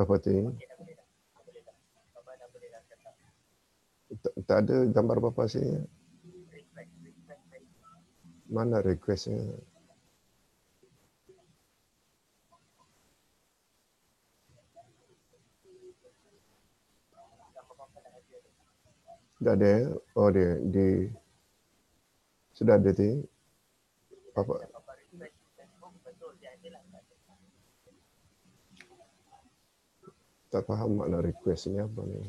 Apa tu? Tak, ada gambar apa-apa sini. Mana requestnya? Dah ada? Oh dia di sudah ada tu. Apa? Tak faham makna request ni apa ni.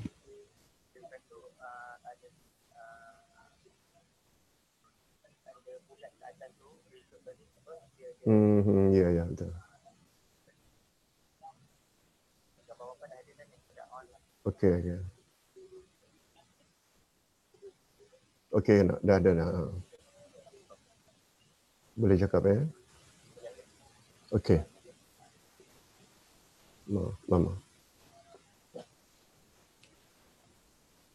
Hmm, ya, ya, betul. Okey, okey. Okey, dah ada dah. Boleh cakap ya? Okey. Mama.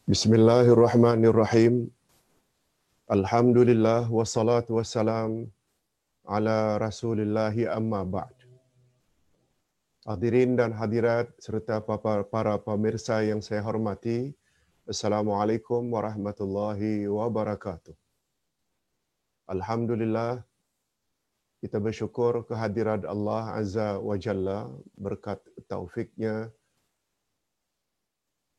Bismillahirrahmanirrahim. Alhamdulillah wassalatu wassalam ala Rasulillahi amma ba'd. Hadirin dan hadirat serta para pemirsa yang saya hormati, Assalamualaikum warahmatullahi wabarakatuh. Alhamdulillah kita bersyukur kehadirat Allah Azza wa Jalla berkat taufiknya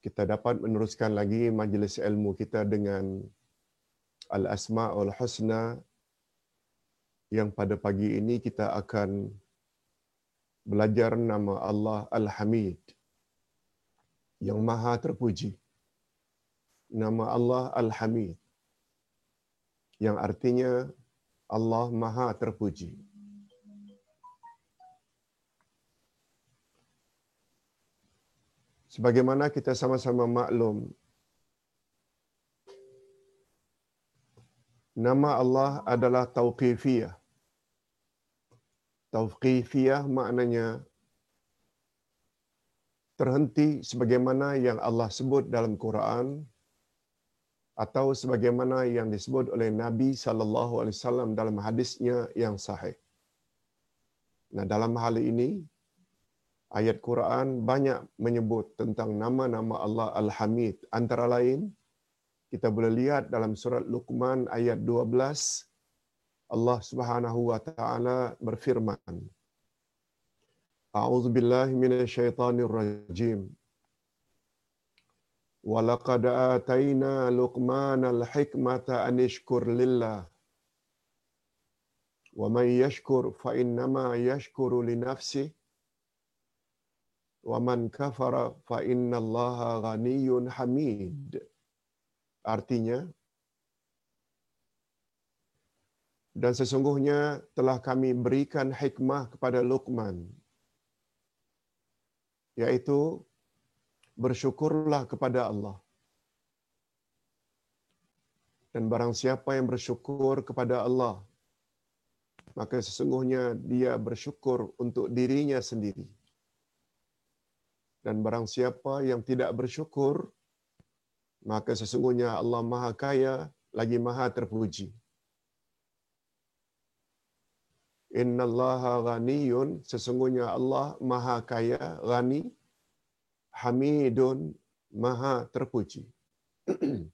kita dapat meneruskan lagi majlis ilmu kita dengan Al-Asma'ul Husna yang pada pagi ini kita akan belajar nama Allah Al-Hamid yang maha terpuji. Nama Allah Al-Hamid yang artinya Allah maha terpuji. Sebagaimana kita sama-sama maklum, nama Allah adalah Tauqifiyah. Tauqifiyah maknanya terhenti sebagaimana yang Allah sebut dalam Quran atau sebagaimana yang disebut oleh Nabi sallallahu alaihi wasallam dalam hadisnya yang sahih. Nah, dalam hal ini ayat Quran banyak menyebut tentang nama-nama Allah Al-Hamid. Antara lain, kita boleh lihat dalam surat Luqman ayat 12, Allah Subhanahu wa taala berfirman, A'udzu billahi minasyaitonir rajim. Wa laqad atayna Luqman al-hikmata an yashkur lillah. Wa man yashkur fa innama yashkuru li nafsihi wa man kafara fa innallaha ghaniyyun hamid artinya dan sesungguhnya telah kami berikan hikmah kepada Luqman yaitu bersyukurlah kepada Allah. Dan barang siapa yang bersyukur kepada Allah maka sesungguhnya dia bersyukur untuk dirinya sendiri. Dan barang siapa yang tidak bersyukur maka sesungguhnya Allah Maha Kaya lagi Maha Terpuji. Inna Allah ghaniyun, sesungguhnya Allah Maha Kaya, ghani, hamidun, Maha Terpuji.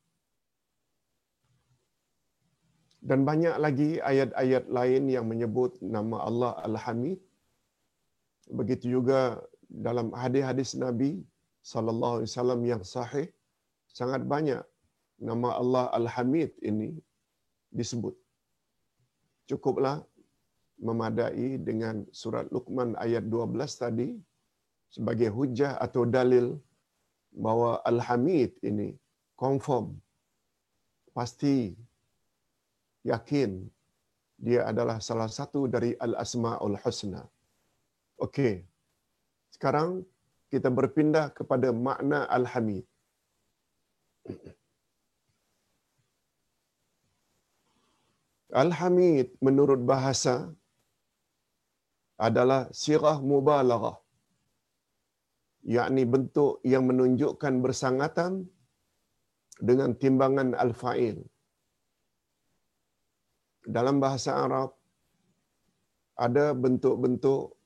Dan banyak lagi ayat-ayat lain yang menyebut nama Allah Al-Hamid. Begitu juga dalam hadis-hadis Nabi sallallahu alaihi wasallam yang sahih sangat banyak nama Allah Al-Hamid ini disebut. Cukuplah memadai dengan surat Luqman ayat 12 tadi sebagai hujah atau dalil bahawa Al-Hamid ini confirm pasti yakin dia adalah salah satu dari Al-Asma'ul Husna. Okey. Sekarang kita berpindah kepada makna Al-Hamid. Al-Hamid menurut bahasa adalah sirah mubalaghah. Yakni bentuk yang menunjukkan bersangatan dengan timbangan al-fa'il. Dalam bahasa Arab ada bentuk-bentuk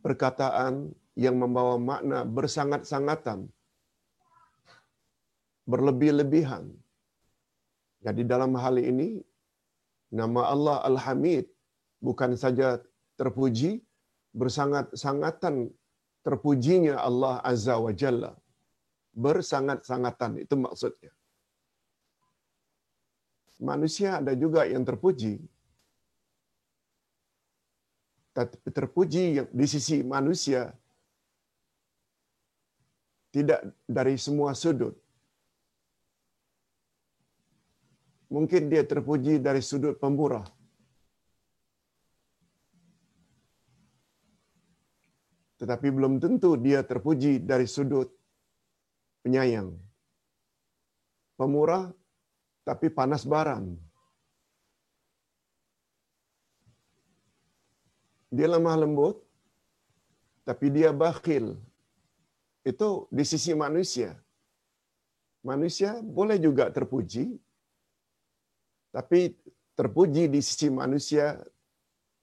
perkataan yang membawa makna bersangat-sangatan, berlebih-lebihan. Jadi dalam hal ini, nama Allah Al-Hamid bukan saja terpuji, bersangat-sangatan terpujinya Allah Azza wa Jalla. Bersangat-sangatan, itu maksudnya. Manusia ada juga yang terpuji, tapi terpuji yang di sisi manusia tidak dari semua sudut. Mungkin dia terpuji dari sudut pemurah. Tetapi belum tentu dia terpuji dari sudut penyayang. Pemurah tapi panas barang. Dia lemah lembut, tapi dia bakhil. Itu di sisi manusia. Manusia boleh juga terpuji, tapi terpuji di sisi manusia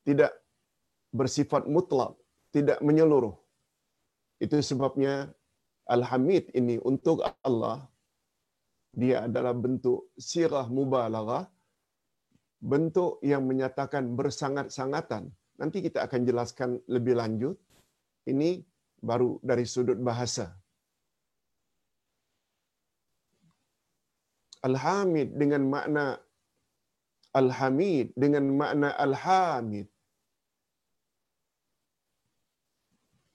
tidak bersifat mutlak, tidak menyeluruh. Itu sebabnya Al-Hamid ini untuk Allah, dia adalah bentuk sirah mubalaghah, bentuk yang menyatakan bersangat-sangatan. Nanti kita akan jelaskan lebih lanjut. Ini baru dari sudut bahasa. Al-Hamid dengan makna Al-Hamid dengan makna Al-Hamid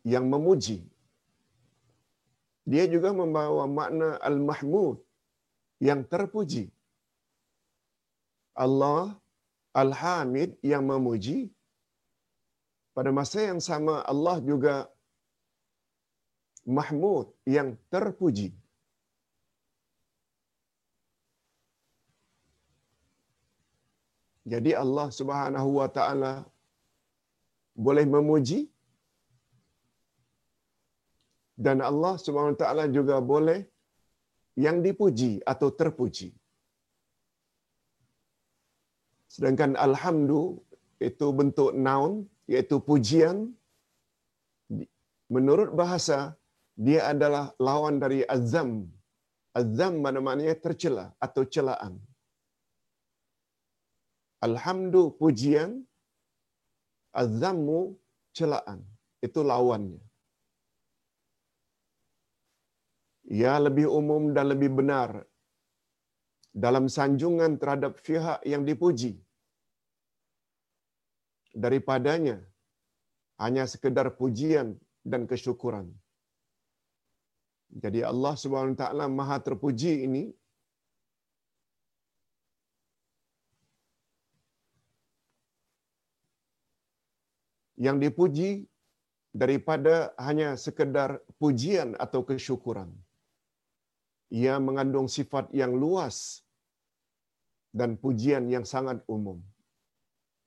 yang memuji. Dia juga membawa makna Al-Mahmud yang terpuji. Allah Al-Hamid yang memuji pada masa yang sama Allah juga Mahmud yang terpuji. Jadi Allah Subhanahu wa taala boleh memuji dan Allah Subhanahu taala juga boleh yang dipuji atau terpuji. Sedangkan alhamdu itu bentuk noun iaitu pujian menurut bahasa dia adalah lawan dari azam. Azam mana maknanya tercela atau celaan. Alhamdu pujian, azammu celaan. Itu lawannya. Ia lebih umum dan lebih benar dalam sanjungan terhadap pihak yang dipuji daripadanya hanya sekedar pujian dan kesyukuran. Jadi Allah Subhanahu taala Maha terpuji ini yang dipuji daripada hanya sekedar pujian atau kesyukuran. Ia mengandung sifat yang luas dan pujian yang sangat umum.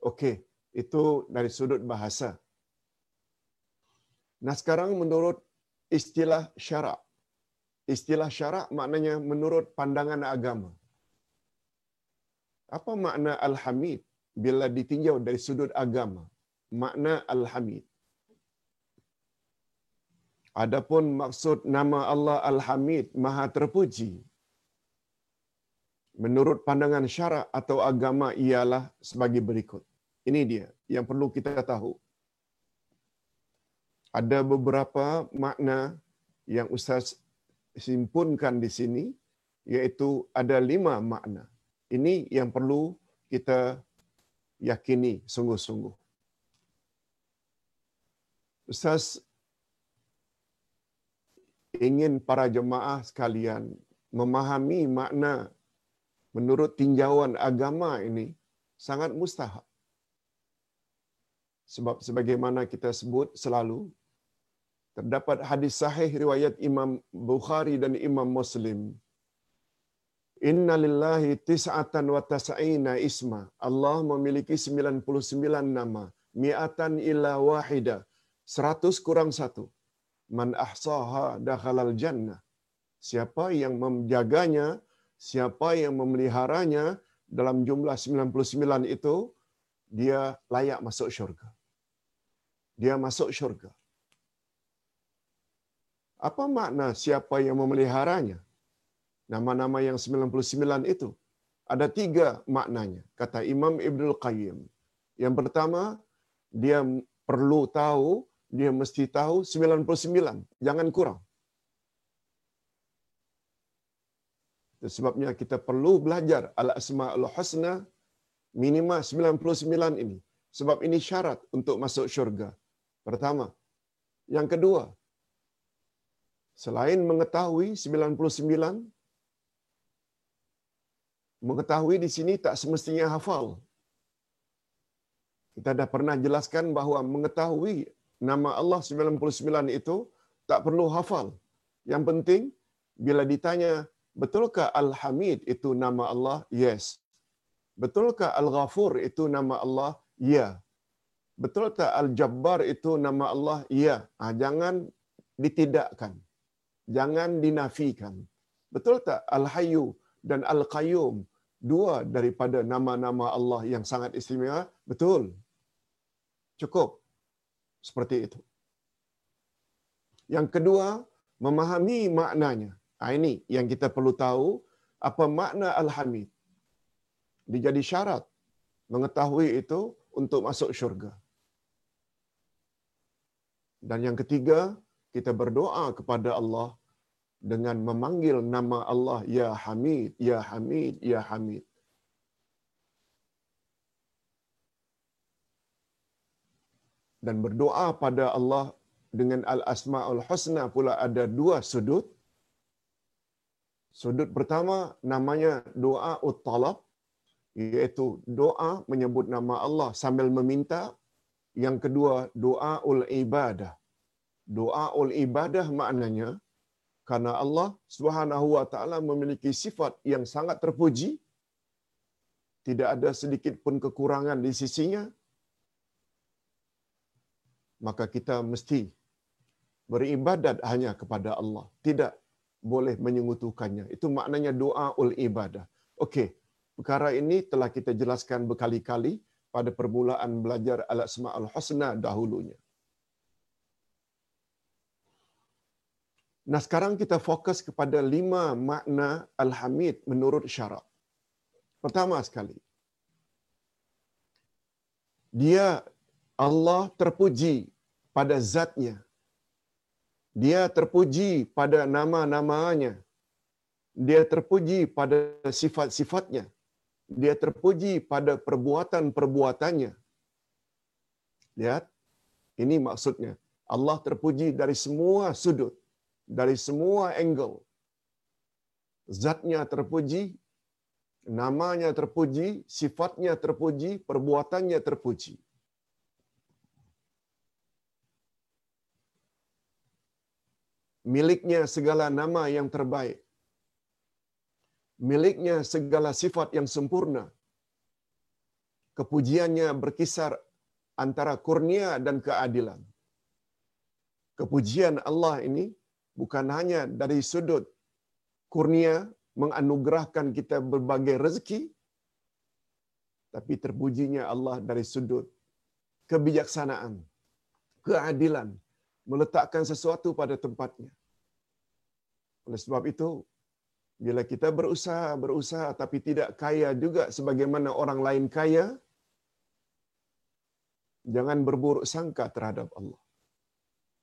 Okey, itu dari sudut bahasa. Nah sekarang menurut istilah syarak. Istilah syarak maknanya menurut pandangan agama. Apa makna Al-Hamid bila ditinjau dari sudut agama? Makna Al-Hamid. Adapun maksud nama Allah Al-Hamid, Maha Terpuji. Menurut pandangan syarak atau agama ialah sebagai berikut. Ini dia yang perlu kita tahu. Ada beberapa makna yang Ustaz simpunkan di sini, iaitu ada lima makna. Ini yang perlu kita yakini sungguh-sungguh. Ustaz ingin para jemaah sekalian memahami makna menurut tinjauan agama ini sangat mustahak. Sebab sebagaimana kita sebut selalu, terdapat hadis sahih riwayat Imam Bukhari dan Imam Muslim. Inna lillahi tis'atan wa tas'ina isma. Allah memiliki 99 nama. Mi'atan illa wahida. 100 kurang satu. Man ahsaha dakhalal jannah. siapa yang menjaganya, siapa yang memeliharanya dalam jumlah 99 itu, dia layak masuk syurga. Dia masuk syurga. Apa makna siapa yang memeliharanya? Nama-nama yang 99 itu. Ada tiga maknanya, kata Imam Ibnul Qayyim. Yang pertama, dia perlu tahu, dia mesti tahu 99. Jangan kurang. Itu sebabnya kita perlu belajar Al-Asma'ul Husna minimal 99 ini. Sebab ini syarat untuk masuk syurga. Pertama. Yang kedua, selain mengetahui 99, mengetahui di sini tak semestinya hafal. Kita dah pernah jelaskan bahawa mengetahui nama Allah 99 itu tak perlu hafal. Yang penting, bila ditanya, betulkah Al-Hamid itu nama Allah? Yes. Betulkah Al-Ghafur itu nama Allah? Ya. Betul tak Al-Jabbar itu nama Allah? Ya. Ha, jangan ditidakkan. Jangan dinafikan. Betul tak Al-Hayyu dan Al-Qayyum dua daripada nama-nama Allah yang sangat istimewa? Betul. Cukup. Seperti itu. Yang kedua, memahami maknanya. Ha, ini yang kita perlu tahu apa makna Al-Hamid. Dia jadi syarat mengetahui itu untuk masuk syurga. Dan yang ketiga, kita berdoa kepada Allah dengan memanggil nama Allah Ya Hamid, Ya Hamid, Ya Hamid. Dan berdoa pada Allah dengan Al-Asma'ul Husna pula ada dua sudut. Sudut pertama namanya doa ut-talab iaitu doa menyebut nama Allah sambil meminta. Yang kedua doa ul ibadah. Doa ul ibadah maknanya karena Allah Subhanahu wa taala memiliki sifat yang sangat terpuji tidak ada sedikit pun kekurangan di sisinya maka kita mesti beribadat hanya kepada Allah. Tidak boleh menyekutukannya. Itu maknanya doa ul ibadah. Okey perkara ini telah kita jelaskan berkali-kali pada permulaan belajar al-asmaul husna dahulunya. Nah sekarang kita fokus kepada lima makna Al-Hamid menurut syarak. Pertama sekali, dia Allah terpuji pada zatnya. Dia terpuji pada nama-namanya. Dia terpuji pada sifat-sifatnya. Dia terpuji pada perbuatan-perbuatannya. Lihat, ini maksudnya. Allah terpuji dari semua sudut dari semua angle. Zatnya terpuji, namanya terpuji, sifatnya terpuji, perbuatannya terpuji. Miliknya segala nama yang terbaik. Miliknya segala sifat yang sempurna. Kepujiannya berkisar antara kurnia dan keadilan. Kepujian Allah ini bukan hanya dari sudut kurnia menganugerahkan kita berbagai rezeki tapi terpujinya Allah dari sudut kebijaksanaan keadilan meletakkan sesuatu pada tempatnya oleh sebab itu bila kita berusaha berusaha tapi tidak kaya juga sebagaimana orang lain kaya jangan berburuk sangka terhadap Allah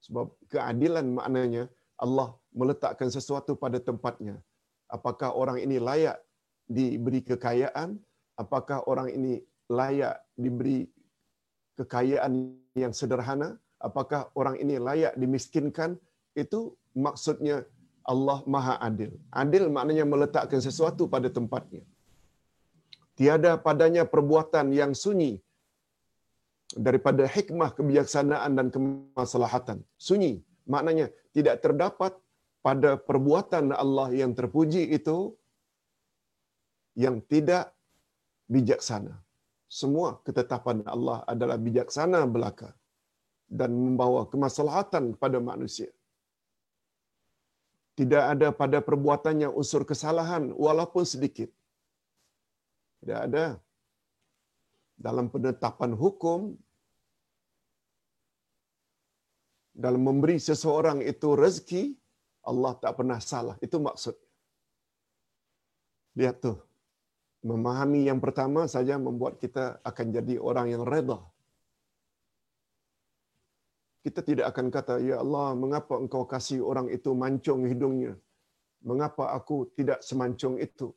sebab keadilan maknanya Allah meletakkan sesuatu pada tempatnya. Apakah orang ini layak diberi kekayaan? Apakah orang ini layak diberi kekayaan yang sederhana? Apakah orang ini layak dimiskinkan? Itu maksudnya Allah Maha Adil. Adil maknanya meletakkan sesuatu pada tempatnya. Tiada padanya perbuatan yang sunyi daripada hikmah kebijaksanaan dan kemaslahatan. Sunyi maknanya tidak terdapat pada perbuatan Allah yang terpuji itu yang tidak bijaksana. Semua ketetapan Allah adalah bijaksana belaka dan membawa kemaslahatan pada manusia. Tidak ada pada perbuatannya unsur kesalahan walaupun sedikit. Tidak ada. Dalam penetapan hukum, dalam memberi seseorang itu rezeki, Allah tak pernah salah. Itu maksud. Lihat tu. Memahami yang pertama saja membuat kita akan jadi orang yang reda. Kita tidak akan kata, Ya Allah, mengapa engkau kasih orang itu mancung hidungnya? Mengapa aku tidak semancung itu?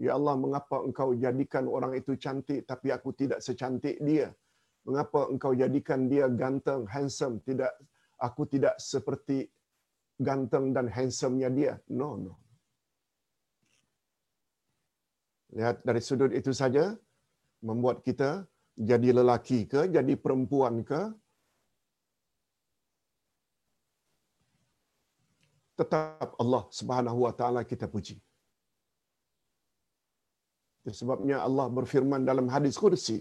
Ya Allah, mengapa engkau jadikan orang itu cantik tapi aku tidak secantik dia? Mengapa engkau jadikan dia ganteng, handsome, tidak aku tidak seperti ganteng dan handsome-nya dia? No, no. Lihat dari sudut itu saja membuat kita jadi lelaki ke, jadi perempuan ke, tetap Allah Subhanahu wa taala kita puji. Sebabnya Allah berfirman dalam hadis kursi,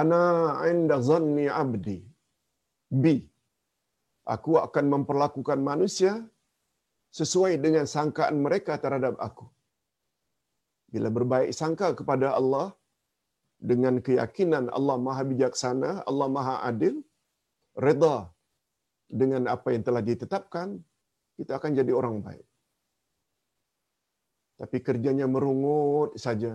"Ana 'inda zanni 'abdi bi." Aku akan memperlakukan manusia sesuai dengan sangkaan mereka terhadap aku. Bila berbaik sangka kepada Allah dengan keyakinan Allah Maha Bijaksana, Allah Maha Adil, redha dengan apa yang telah ditetapkan, kita akan jadi orang baik. Tapi kerjanya merungut saja.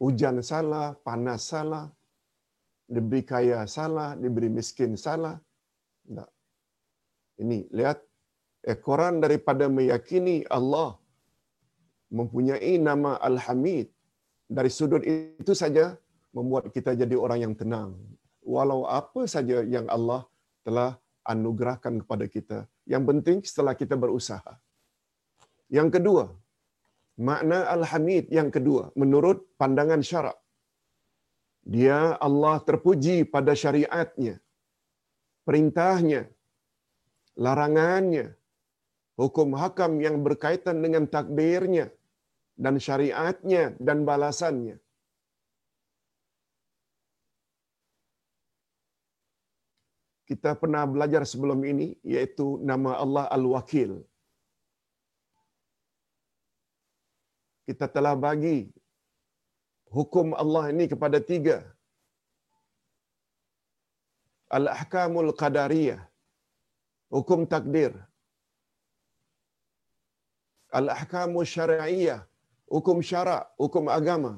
Hujan salah, panas salah, diberi kaya salah, diberi miskin salah. Tak. Ini, lihat. Ekoran daripada meyakini Allah mempunyai nama Al-Hamid. Dari sudut itu saja membuat kita jadi orang yang tenang. Walau apa saja yang Allah telah anugerahkan kepada kita. Yang penting setelah kita berusaha. Yang kedua, makna Al-Hamid yang kedua, menurut pandangan syarak. Dia Allah terpuji pada syariatnya, perintahnya, larangannya, hukum hakam yang berkaitan dengan takbirnya, dan syariatnya dan balasannya. Kita pernah belajar sebelum ini yaitu nama Allah Al-Wakil. Kita telah bagi hukum Allah ini kepada tiga. Al-Ahkamul Qadariyah. Hukum takdir. Al-Ahkamul Syari'iyah. Hukum syarak, hukum agama.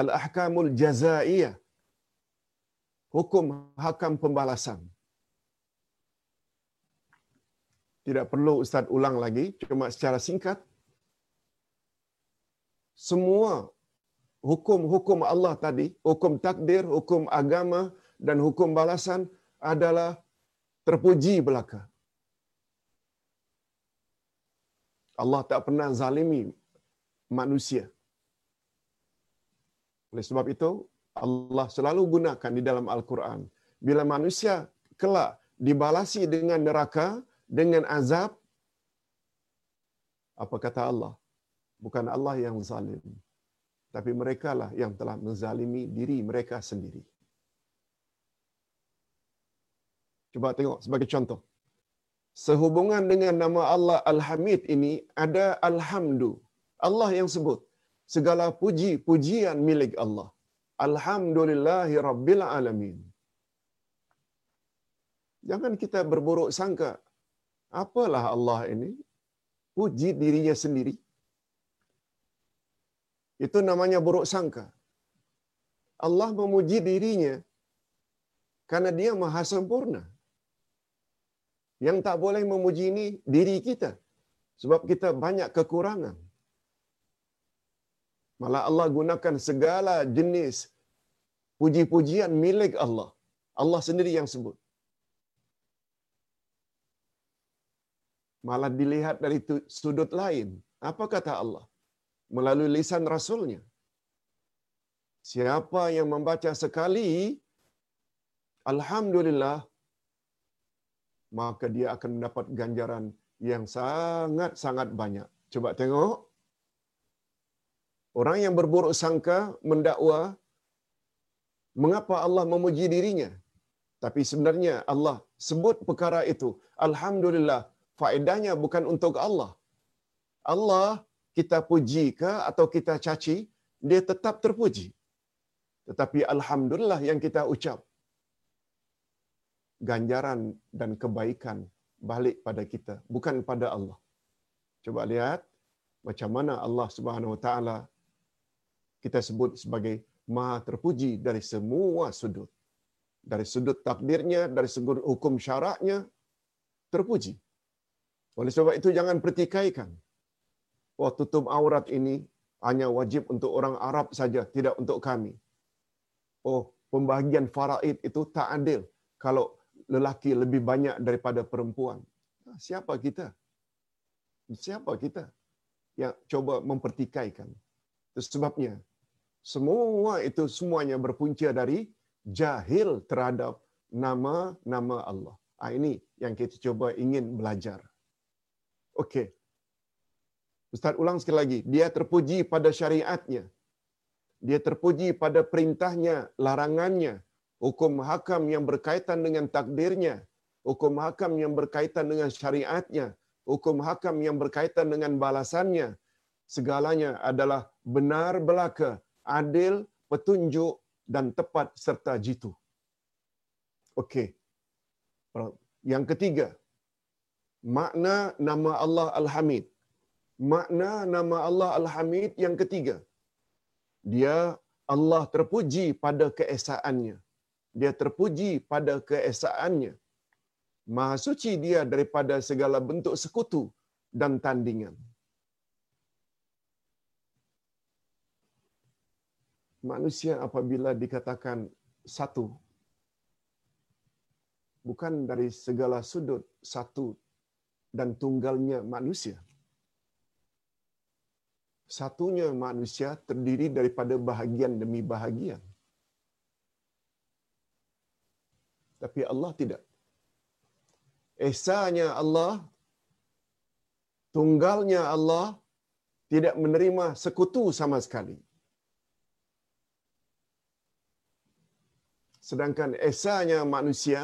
Al-Ahkamul Jazaiyah hukum hakam pembalasan. Tidak perlu Ustaz ulang lagi, cuma secara singkat. Semua hukum-hukum Allah tadi, hukum takdir, hukum agama, dan hukum balasan adalah terpuji belaka. Allah tak pernah zalimi manusia. Oleh sebab itu, Allah selalu gunakan di dalam Al-Quran. Bila manusia kelak dibalasi dengan neraka, dengan azab, apa kata Allah? Bukan Allah yang zalim. Tapi mereka lah yang telah menzalimi diri mereka sendiri. Cuba tengok sebagai contoh. Sehubungan dengan nama Allah Al-Hamid ini, ada Alhamdu. Allah yang sebut. Segala puji, pujian milik Allah. Alhamdulillahi Rabbil Alamin. Jangan kita berburuk sangka. Apalah Allah ini? Puji dirinya sendiri. Itu namanya buruk sangka. Allah memuji dirinya karena dia maha sempurna. Yang tak boleh memuji ini diri kita. Sebab kita banyak kekurangan. Malah Allah gunakan segala jenis puji-pujian milik Allah. Allah sendiri yang sebut. Malah dilihat dari sudut lain. Apa kata Allah? Melalui lisan Rasulnya. Siapa yang membaca sekali, Alhamdulillah, maka dia akan mendapat ganjaran yang sangat-sangat banyak. Coba tengok. Orang yang berburuk sangka mendakwa mengapa Allah memuji dirinya? Tapi sebenarnya Allah sebut perkara itu. Alhamdulillah, faedahnya bukan untuk Allah. Allah kita puji ke atau kita caci, dia tetap terpuji. Tetapi Alhamdulillah yang kita ucap, ganjaran dan kebaikan balik pada kita, bukan pada Allah. Coba lihat macam mana Allah Subhanahu Wa Taala kita sebut sebagai Maha terpuji dari semua sudut. Dari sudut takdirnya, dari sudut hukum syaraknya, terpuji. Oleh sebab itu jangan pertikaikan. Wah tutup aurat ini hanya wajib untuk orang Arab saja, tidak untuk kami. Oh, pembahagian faraid itu tak adil kalau lelaki lebih banyak daripada perempuan. Siapa kita? Siapa kita yang coba mempertikaikan? Itu sebabnya semua itu semuanya berpunca dari jahil terhadap nama-nama Allah. Ah ini yang kita coba ingin belajar. Okey. Ustaz ulang sekali lagi. Dia terpuji pada syariatnya. Dia terpuji pada perintahnya, larangannya, hukum hakam yang berkaitan dengan takdirnya, hukum hakam yang berkaitan dengan syariatnya, hukum hakam yang berkaitan dengan balasannya. Segalanya adalah benar belaka, adil, petunjuk dan tepat serta jitu. Okey. Yang ketiga, makna nama Allah Al-Hamid. Makna nama Allah Al-Hamid yang ketiga. Dia Allah terpuji pada keesaannya. Dia terpuji pada keesaannya. Maha suci dia daripada segala bentuk sekutu dan tandingan. Manusia apabila dikatakan satu, bukan dari segala sudut satu dan tunggalnya manusia. Satunya manusia terdiri daripada bahagian demi bahagian. Tapi Allah tidak. Esanya Allah, tunggalnya Allah tidak menerima sekutu sama sekali. Sedangkan esanya manusia,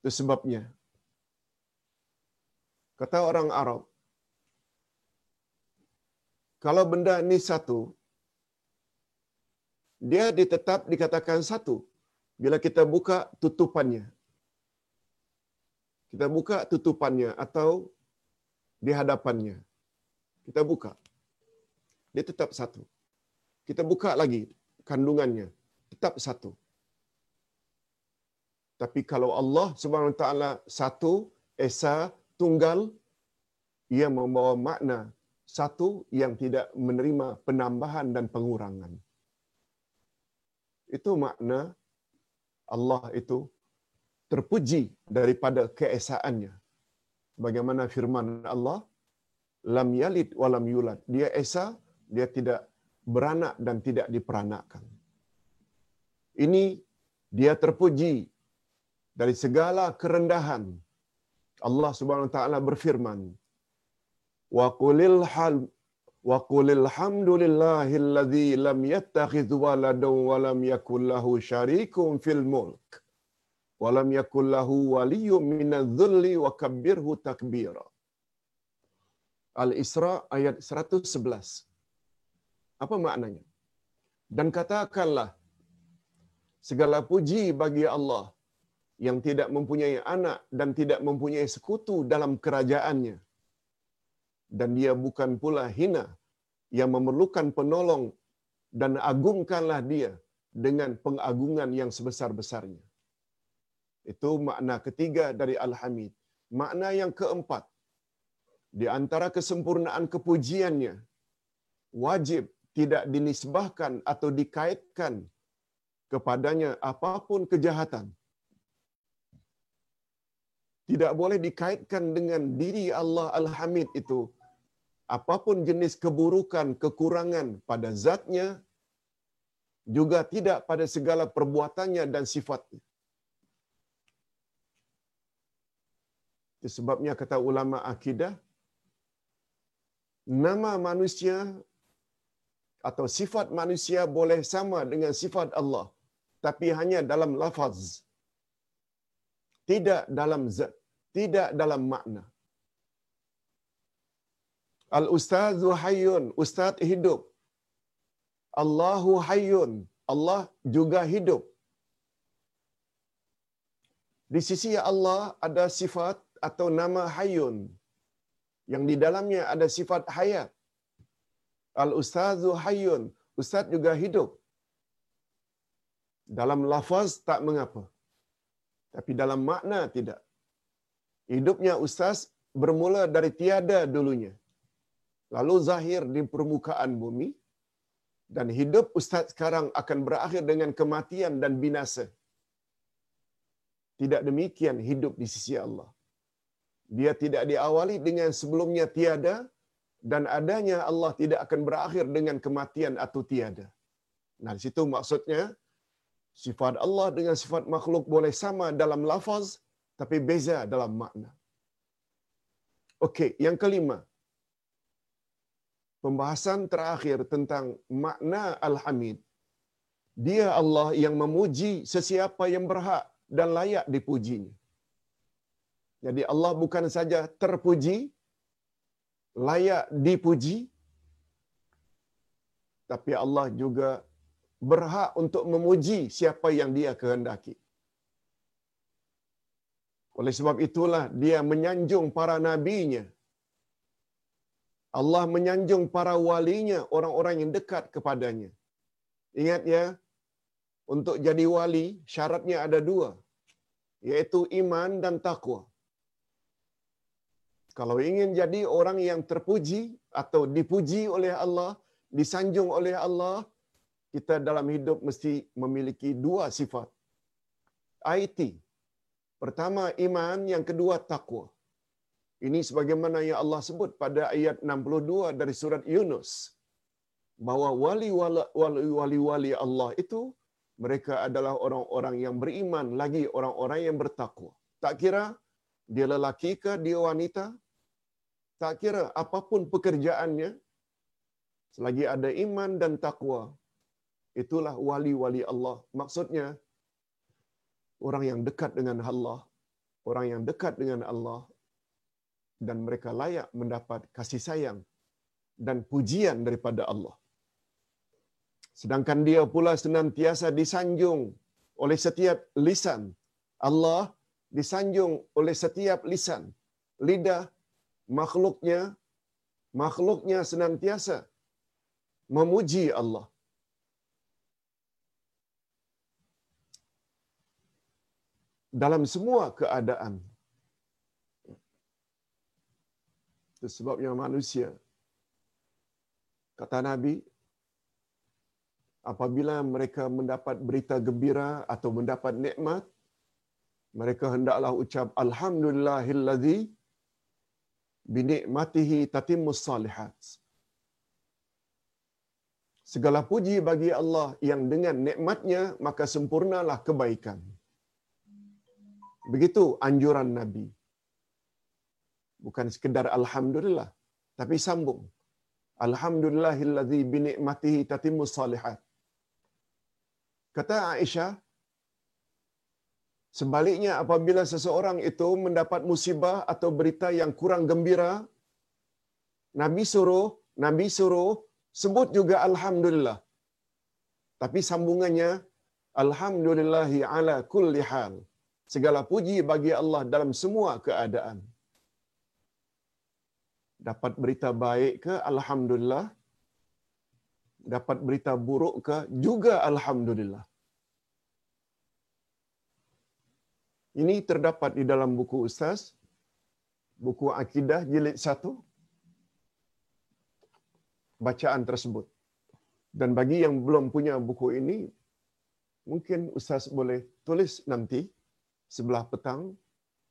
itu sebabnya. Kata orang Arab, kalau benda ini satu, dia ditetap dikatakan satu. Bila kita buka tutupannya. Kita buka tutupannya atau di hadapannya. Kita buka. Dia tetap satu. Kita buka lagi kandungannya. Tetap satu. Tapi kalau Allah Subhanahu Taala satu, esa, tunggal, ia membawa makna satu yang tidak menerima penambahan dan pengurangan. Itu makna Allah itu terpuji daripada keesaannya. Bagaimana firman Allah, lam yalid walam yulad. Dia esa, dia tidak beranak dan tidak diperanakkan. Ini dia terpuji dari segala kerendahan. Allah Subhanahu wa taala berfirman, "Wa qulil hal wa qulil hamdulillahilladzi lam yattakhidh waladan wa lam yakul lahu syarikun fil mulk wa lam yakul lahu waliyyun minadh-dhulli wa kabbirhu takbira." Al-Isra ayat 111. Apa maknanya? Dan katakanlah segala puji bagi Allah yang tidak mempunyai anak dan tidak mempunyai sekutu dalam kerajaannya. Dan dia bukan pula hina yang memerlukan penolong dan agungkanlah dia dengan pengagungan yang sebesar-besarnya. Itu makna ketiga dari Al-Hamid. Makna yang keempat, di antara kesempurnaan kepujiannya, wajib tidak dinisbahkan atau dikaitkan kepadanya apapun kejahatan tidak boleh dikaitkan dengan diri Allah Al-Hamid itu. Apapun jenis keburukan, kekurangan pada zatnya, juga tidak pada segala perbuatannya dan sifatnya. Itu sebabnya kata ulama akidah, nama manusia atau sifat manusia boleh sama dengan sifat Allah, tapi hanya dalam lafaz tidak dalam zat, tidak dalam makna. Al-Ustazu Hayyun, Ustaz hidup. Allahu Hayyun, Allah juga hidup. Di sisi Allah ada sifat atau nama Hayyun yang di dalamnya ada sifat hayat. Al-Ustazu Hayyun, Ustaz juga hidup. Dalam lafaz tak mengapa. Tapi dalam makna tidak. Hidupnya Ustaz bermula dari tiada dulunya lalu zahir di permukaan bumi dan hidup ustaz sekarang akan berakhir dengan kematian dan binasa. Tidak demikian hidup di sisi Allah. Dia tidak diawali dengan sebelumnya tiada dan adanya Allah tidak akan berakhir dengan kematian atau tiada. Nah, di situ maksudnya sifat Allah dengan sifat makhluk boleh sama dalam lafaz tapi beza dalam makna. Okey, yang kelima, pembahasan terakhir tentang makna Al-Hamid. Dia Allah yang memuji sesiapa yang berhak dan layak dipujinya. Jadi Allah bukan saja terpuji, layak dipuji, tapi Allah juga berhak untuk memuji siapa yang dia kehendaki. Oleh sebab itulah dia menyanjung para nabinya Allah menyanjung para walinya, orang-orang yang dekat kepadanya. Ingat ya, untuk jadi wali syaratnya ada dua, yaitu iman dan takwa. Kalau ingin jadi orang yang terpuji atau dipuji oleh Allah, disanjung oleh Allah, kita dalam hidup mesti memiliki dua sifat. IT. Pertama iman, yang kedua takwa. Ini sebagaimana yang Allah sebut pada ayat 62 dari surat Yunus. Bahawa wali-wali Allah itu, mereka adalah orang-orang yang beriman lagi orang-orang yang bertakwa. Tak kira dia lelaki ke dia wanita, tak kira apapun pekerjaannya, selagi ada iman dan takwa, itulah wali-wali Allah. Maksudnya, orang yang dekat dengan Allah, orang yang dekat dengan Allah, dan mereka layak mendapat kasih sayang dan pujian daripada Allah. Sedangkan dia pula senantiasa disanjung oleh setiap lisan. Allah disanjung oleh setiap lisan. Lidah makhluknya, makhluknya senantiasa memuji Allah. Dalam semua keadaan, Itu sebabnya manusia. Kata Nabi, apabila mereka mendapat berita gembira atau mendapat nikmat, mereka hendaklah ucap Alhamdulillahilladzi binikmatihi tatimmus salihat. Segala puji bagi Allah yang dengan nikmatnya maka sempurnalah kebaikan. Begitu anjuran Nabi. Bukan sekedar alhamdulillah tapi sambung. Alhamdulillahillazi bi ni'matihi tatimmus salihat. Kata Aisyah sebaliknya apabila seseorang itu mendapat musibah atau berita yang kurang gembira nabi suruh nabi suruh sebut juga alhamdulillah. Tapi sambungannya alhamdulillahi ala kulli hal segala puji bagi Allah dalam semua keadaan. Dapat berita baik ke? Alhamdulillah. Dapat berita buruk ke? Juga alhamdulillah. Ini terdapat di dalam buku ustaz. Buku akidah jilid 1 bacaan tersebut. Dan bagi yang belum punya buku ini mungkin ustaz boleh tulis nanti sebelah petang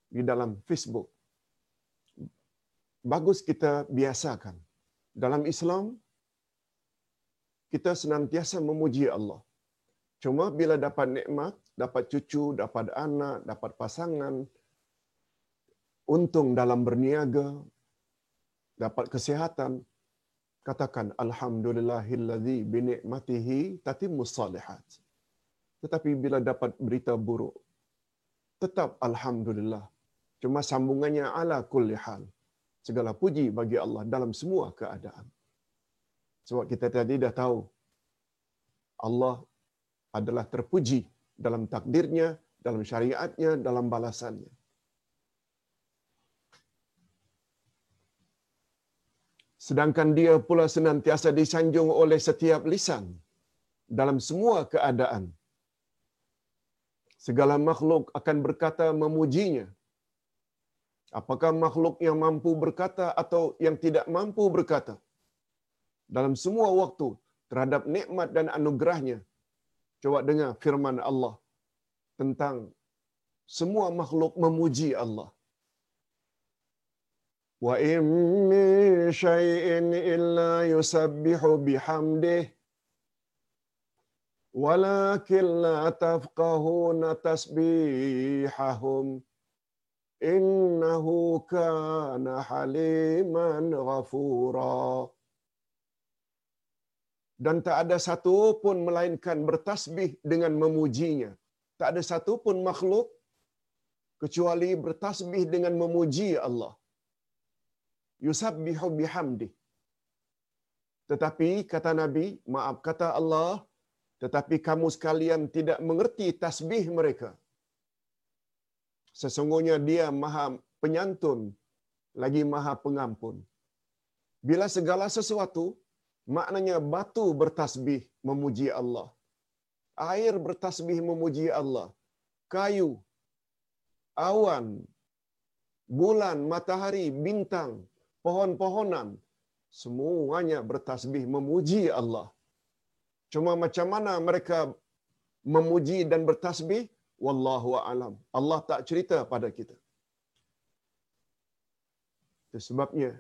di dalam Facebook bagus kita biasakan. Dalam Islam, kita senantiasa memuji Allah. Cuma bila dapat nikmat, dapat cucu, dapat anak, dapat pasangan, untung dalam berniaga, dapat kesihatan, katakan alhamdulillahilladzi bi ni'matihi tatimmus salihat. Tetapi bila dapat berita buruk, tetap alhamdulillah. Cuma sambungannya ala kulli hal. Segala puji bagi Allah dalam semua keadaan. Sebab kita tadi dah tahu Allah adalah terpuji dalam takdirnya, dalam syariatnya, dalam balasannya. Sedangkan dia pula senantiasa disanjung oleh setiap lisan dalam semua keadaan. Segala makhluk akan berkata memujinya. Apakah makhluk yang mampu berkata atau yang tidak mampu berkata? Dalam semua waktu terhadap nikmat dan anugerahnya. Coba dengar firman Allah tentang semua makhluk memuji Allah. Wa in min syai'in illa yusabbihu bihamdih walakin la tafqahuna tasbihahum innahu kana haliman ghafura dan tak ada satu pun melainkan bertasbih dengan memujinya. Tak ada satu pun makhluk kecuali bertasbih dengan memuji Allah. Yusabbihu bihamdi tetapi kata nabi maaf kata Allah tetapi kamu sekalian tidak mengerti tasbih mereka. Sesungguhnya dia maha penyantun lagi maha pengampun. Bila segala sesuatu maknanya batu bertasbih memuji Allah. Air bertasbih memuji Allah. Kayu awan bulan matahari bintang pohon-pohonan semuanya bertasbih memuji Allah. Cuma macam mana mereka memuji dan bertasbih? Wallahu a'lam. Allah tak cerita pada kita. Itu sebabnya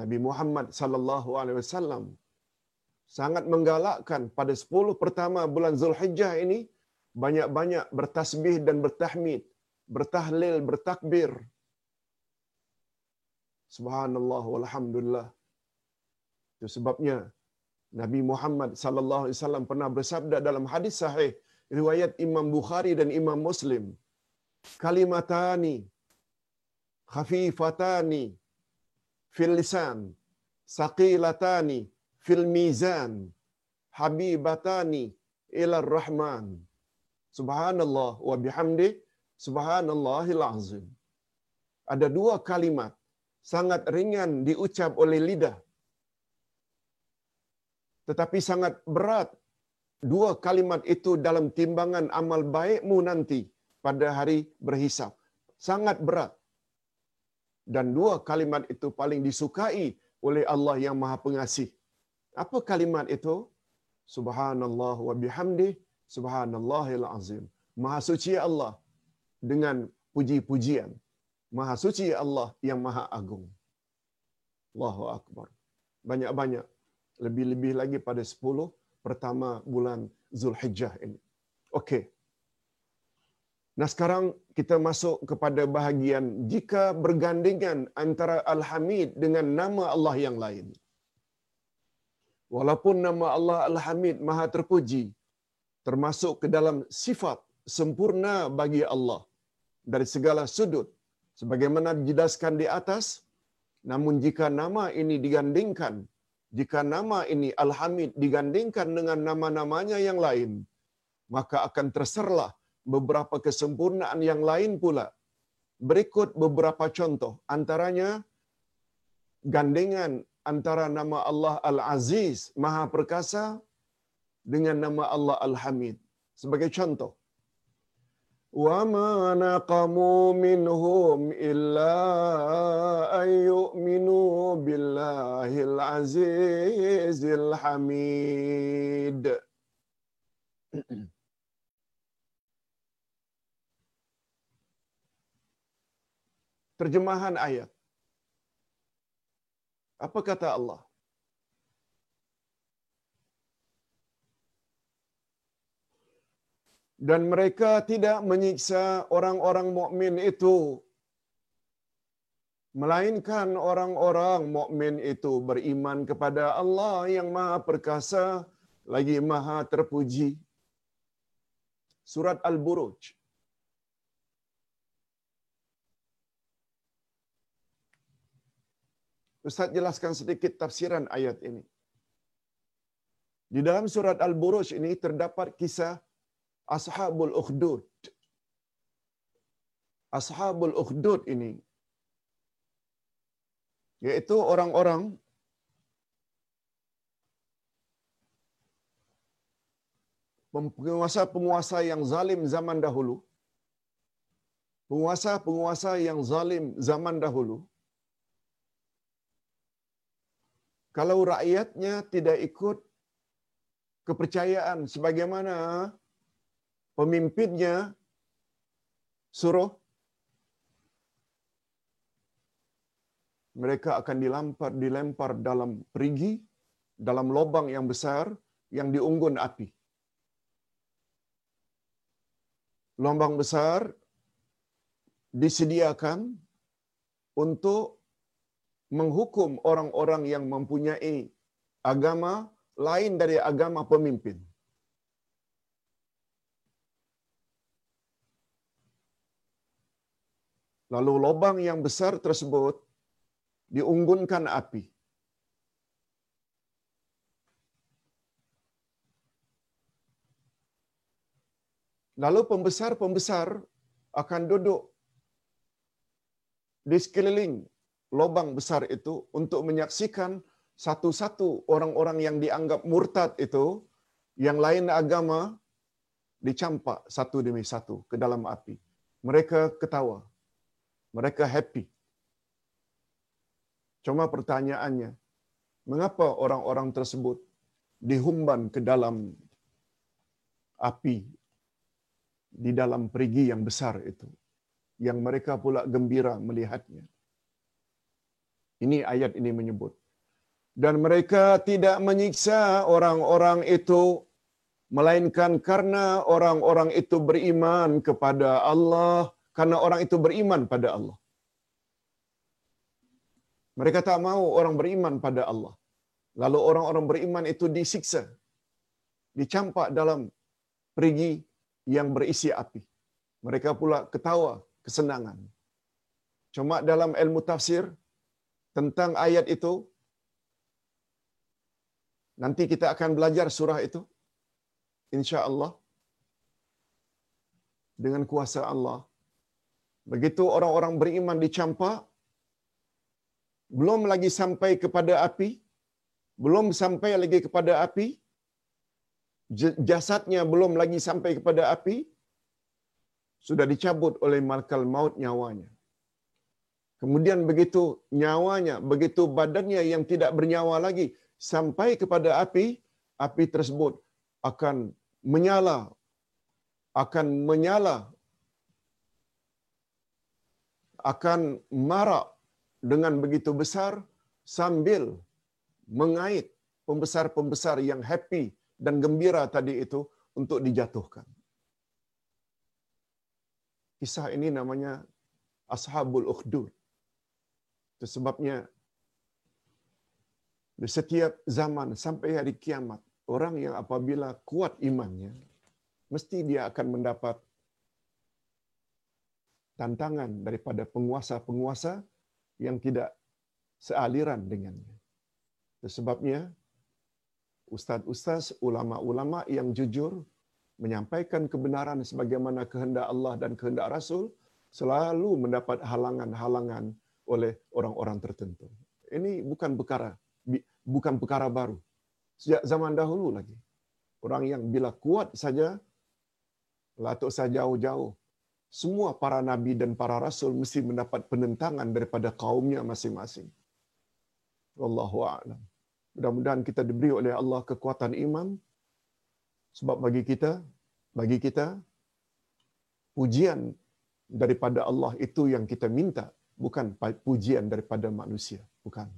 Nabi Muhammad sallallahu alaihi wasallam sangat menggalakkan pada 10 pertama bulan Zulhijjah ini banyak-banyak bertasbih dan bertahmid, bertahlil, bertakbir, Subhanallah walhamdulillah. Itu sebabnya Nabi Muhammad sallallahu alaihi wasallam pernah bersabda dalam hadis sahih riwayat Imam Bukhari dan Imam Muslim. Kalimatani khafifatani fil lisan saqilatani fil mizan habibatani ila rahman subhanallah wa bihamdi subhanallahil azim ada dua kalimat sangat ringan diucap oleh lidah. Tetapi sangat berat dua kalimat itu dalam timbangan amal baikmu nanti pada hari berhisap. Sangat berat. Dan dua kalimat itu paling disukai oleh Allah yang Maha Pengasih. Apa kalimat itu? Subhanallah wa bihamdi, subhanallahil azim. Maha suci Allah dengan puji-pujian. Maha suci Allah yang maha agung. Allahu Akbar. Banyak-banyak. Lebih-lebih lagi pada 10 pertama bulan Zulhijjah ini. Okey. Nah sekarang kita masuk kepada bahagian jika bergandingan antara Al-Hamid dengan nama Allah yang lain. Walaupun nama Allah Al-Hamid maha terpuji, termasuk ke dalam sifat sempurna bagi Allah dari segala sudut, sebagaimana dijelaskan di atas namun jika nama ini digandingkan jika nama ini Al-Hamid digandingkan dengan nama-namanya yang lain maka akan terserlah beberapa kesempurnaan yang lain pula. Berikut beberapa contoh antaranya gandingan antara nama Allah Al-Aziz Maha Perkasa dengan nama Allah Al-Hamid. Sebagai contoh وما نقموا منهم إلا أن يؤمنوا بالله العزيز الحميد Terjemahan ayat. Apa kata Allah? dan mereka tidak menyiksa orang-orang mukmin itu. Melainkan orang-orang mukmin itu beriman kepada Allah yang Maha Perkasa lagi Maha Terpuji. Surat Al-Buruj. Ustaz jelaskan sedikit tafsiran ayat ini. Di dalam surat Al-Buruj ini terdapat kisah Ashabul Ukhdud. Ashabul Ukhdud ini. Yaitu orang-orang penguasa-penguasa yang zalim zaman dahulu. Penguasa-penguasa yang zalim zaman dahulu. Kalau rakyatnya tidak ikut kepercayaan sebagaimana pemimpinnya suruh mereka akan dilempar dilempar dalam perigi dalam lubang yang besar yang diunggun api. Lubang besar disediakan untuk menghukum orang-orang yang mempunyai agama lain dari agama pemimpin. Lalu lubang yang besar tersebut diunggunkan api. Lalu pembesar-pembesar akan duduk di sekeliling lubang besar itu untuk menyaksikan satu-satu orang-orang yang dianggap murtad itu, yang lain agama, dicampak satu demi satu ke dalam api. Mereka ketawa. Mereka happy. Cuma pertanyaannya, mengapa orang-orang tersebut dihumban ke dalam api di dalam perigi yang besar itu? Yang mereka pula gembira melihatnya. Ini ayat ini menyebut. Dan mereka tidak menyiksa orang-orang itu melainkan karena orang-orang itu beriman kepada Allah, karena orang itu beriman pada Allah. Mereka tak mau orang beriman pada Allah. Lalu orang-orang beriman itu disiksa. Dicampak dalam perigi yang berisi api. Mereka pula ketawa, kesenangan. Cuma dalam ilmu tafsir tentang ayat itu, nanti kita akan belajar surah itu. Insya Allah. Dengan kuasa Allah. Begitu orang-orang beriman dicampak, belum lagi sampai kepada api, belum sampai lagi kepada api, jasadnya belum lagi sampai kepada api, sudah dicabut oleh malkal maut nyawanya. Kemudian begitu nyawanya, begitu badannya yang tidak bernyawa lagi sampai kepada api, api tersebut akan menyala, akan menyala, akan marak dengan begitu besar sambil mengait pembesar-pembesar yang happy dan gembira tadi itu untuk dijatuhkan. Kisah ini namanya Ashabul Ukhdud. Itu sebabnya di setiap zaman sampai hari kiamat, orang yang apabila kuat imannya, mesti dia akan mendapat tantangan daripada penguasa-penguasa yang tidak sealiran dengannya. Sebabnya, ustaz-ustaz, ulama-ulama yang jujur menyampaikan kebenaran sebagaimana kehendak Allah dan kehendak Rasul selalu mendapat halangan-halangan oleh orang-orang tertentu. Ini bukan perkara bukan perkara baru. Sejak zaman dahulu lagi. Orang yang bila kuat saja, latuk saja jauh-jauh semua para nabi dan para rasul mesti mendapat penentangan daripada kaumnya masing-masing. Wallahu a'lam. Mudah-mudahan kita diberi oleh Allah kekuatan iman sebab bagi kita bagi kita pujian daripada Allah itu yang kita minta bukan pujian daripada manusia bukan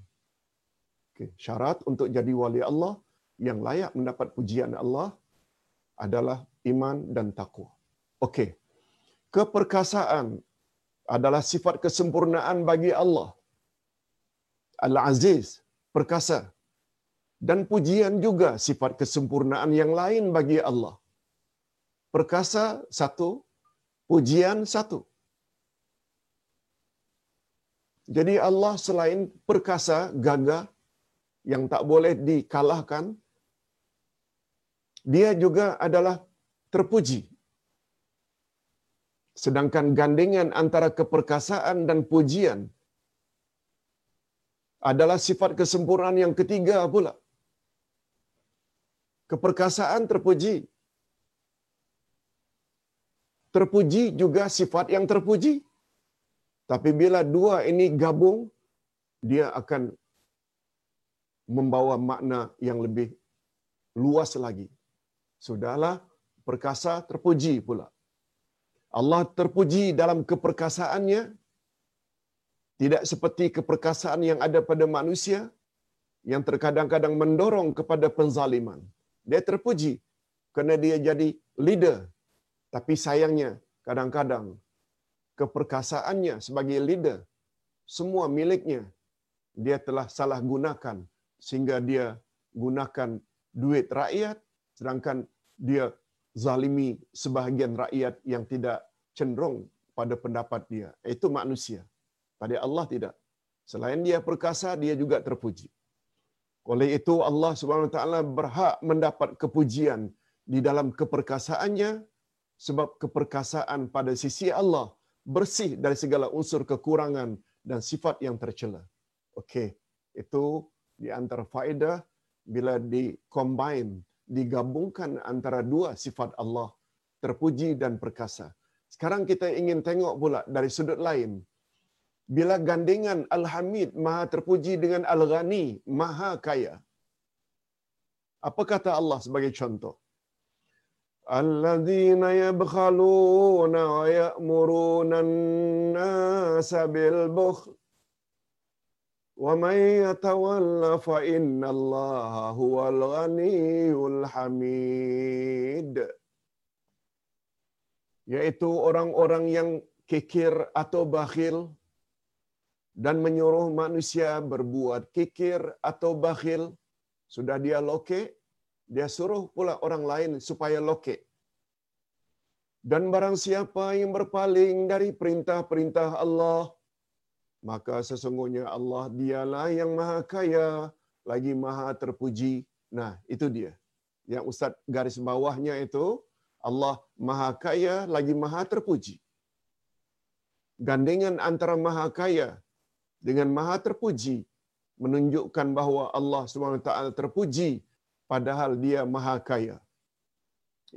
okay. syarat untuk jadi wali Allah yang layak mendapat pujian Allah adalah iman dan takwa okey keperkasaan adalah sifat kesempurnaan bagi Allah. Al-Aziz, perkasa. Dan pujian juga sifat kesempurnaan yang lain bagi Allah. Perkasa satu, pujian satu. Jadi Allah selain perkasa, gagah yang tak boleh dikalahkan, dia juga adalah terpuji. Sedangkan gandengan antara keperkasaan dan pujian adalah sifat kesempurnaan yang ketiga pula. Keperkasaan terpuji. Terpuji juga sifat yang terpuji. Tapi bila dua ini gabung, dia akan membawa makna yang lebih luas lagi. Sudahlah, perkasa terpuji pula. Allah terpuji dalam keperkasaannya, tidak seperti keperkasaan yang ada pada manusia, yang terkadang-kadang mendorong kepada penzaliman. Dia terpuji kerana dia jadi leader. Tapi sayangnya, kadang-kadang keperkasaannya sebagai leader, semua miliknya, dia telah salah gunakan sehingga dia gunakan duit rakyat, sedangkan dia zalimi sebahagian rakyat yang tidak cenderung pada pendapat dia. Itu manusia. Pada Allah tidak. Selain dia perkasa, dia juga terpuji. Oleh itu Allah Subhanahu Wa Taala berhak mendapat kepujian di dalam keperkasaannya sebab keperkasaan pada sisi Allah bersih dari segala unsur kekurangan dan sifat yang tercela. Okey, itu di antara faedah bila di-combine, digabungkan antara dua sifat Allah, terpuji dan perkasa. Sekarang kita ingin tengok pula dari sudut lain. Bila gandengan Al-Hamid Maha terpuji dengan Al-Ghani Maha kaya. Apa kata Allah sebagai contoh? الذين يبخلون ويأمرون الناس بالبخل ومن يتول فإن الله هو الغني الحميد yaitu orang-orang yang kikir atau bakhil dan menyuruh manusia berbuat kikir atau bakhil sudah dia lokek dia suruh pula orang lain supaya lokek dan barang siapa yang berpaling dari perintah-perintah Allah maka sesungguhnya Allah dialah yang maha kaya lagi maha terpuji. Nah itu dia. Yang ustaz garis bawahnya itu Allah maha kaya lagi maha terpuji. Gandengan antara maha kaya dengan maha terpuji menunjukkan bahawa Allah SWT terpuji padahal dia maha kaya.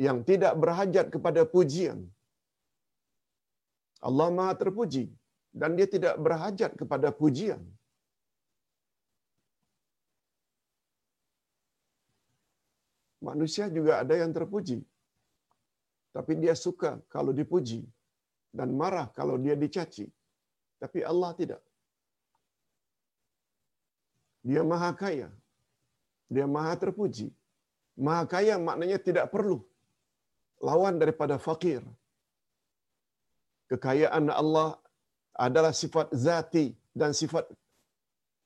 Yang tidak berhajat kepada pujian Allah maha terpuji dan dia tidak berhajat kepada pujian. Manusia juga ada yang terpuji. Tapi dia suka kalau dipuji dan marah kalau dia dicaci. Tapi Allah tidak. Dia maha kaya. Dia maha terpuji. Maha kaya maknanya tidak perlu lawan daripada fakir. Kekayaan Allah adalah sifat zati dan sifat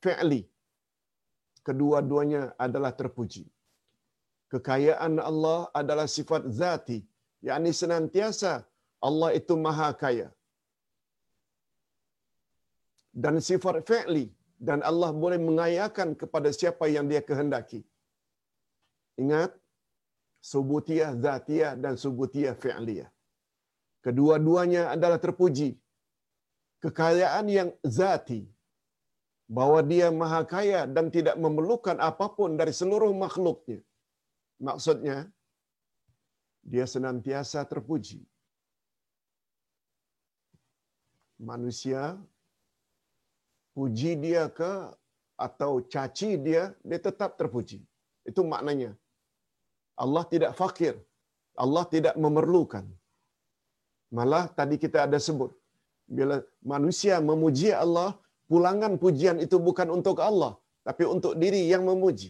fi'li. Kedua-duanya adalah terpuji. Kekayaan Allah adalah sifat zati, yakni senantiasa Allah itu maha kaya. Dan sifat fi'li dan Allah boleh mengayakan kepada siapa yang dia kehendaki. Ingat, subutiyah zatiyah dan subutiyah fi'liyah. Kedua-duanya adalah terpuji kekayaan yang zati bahwa dia maha kaya dan tidak memerlukan apa pun dari seluruh makhluknya. Maksudnya, dia senantiasa terpuji. Manusia puji dia ke atau caci dia, dia tetap terpuji. Itu maknanya. Allah tidak fakir. Allah tidak memerlukan. Malah tadi kita ada sebut, bila manusia memuji Allah, pulangan pujian itu bukan untuk Allah, tapi untuk diri yang memuji.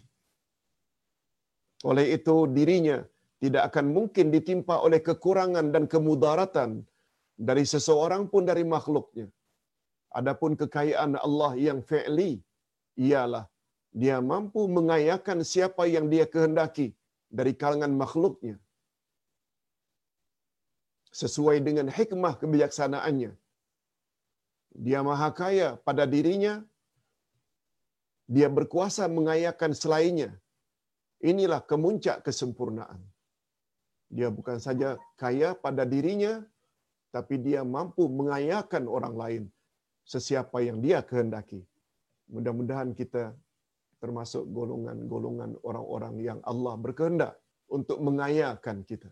Oleh itu dirinya tidak akan mungkin ditimpa oleh kekurangan dan kemudaratan dari seseorang pun dari makhluknya. Adapun kekayaan Allah yang fi'li ialah dia mampu mengayakan siapa yang dia kehendaki dari kalangan makhluknya sesuai dengan hikmah kebijaksanaannya Dia maha kaya pada dirinya. Dia berkuasa mengayakan selainnya. Inilah kemuncak kesempurnaan. Dia bukan saja kaya pada dirinya, tapi dia mampu mengayakan orang lain sesiapa yang dia kehendaki. Mudah-mudahan kita termasuk golongan-golongan orang-orang yang Allah berkehendak untuk mengayakan kita.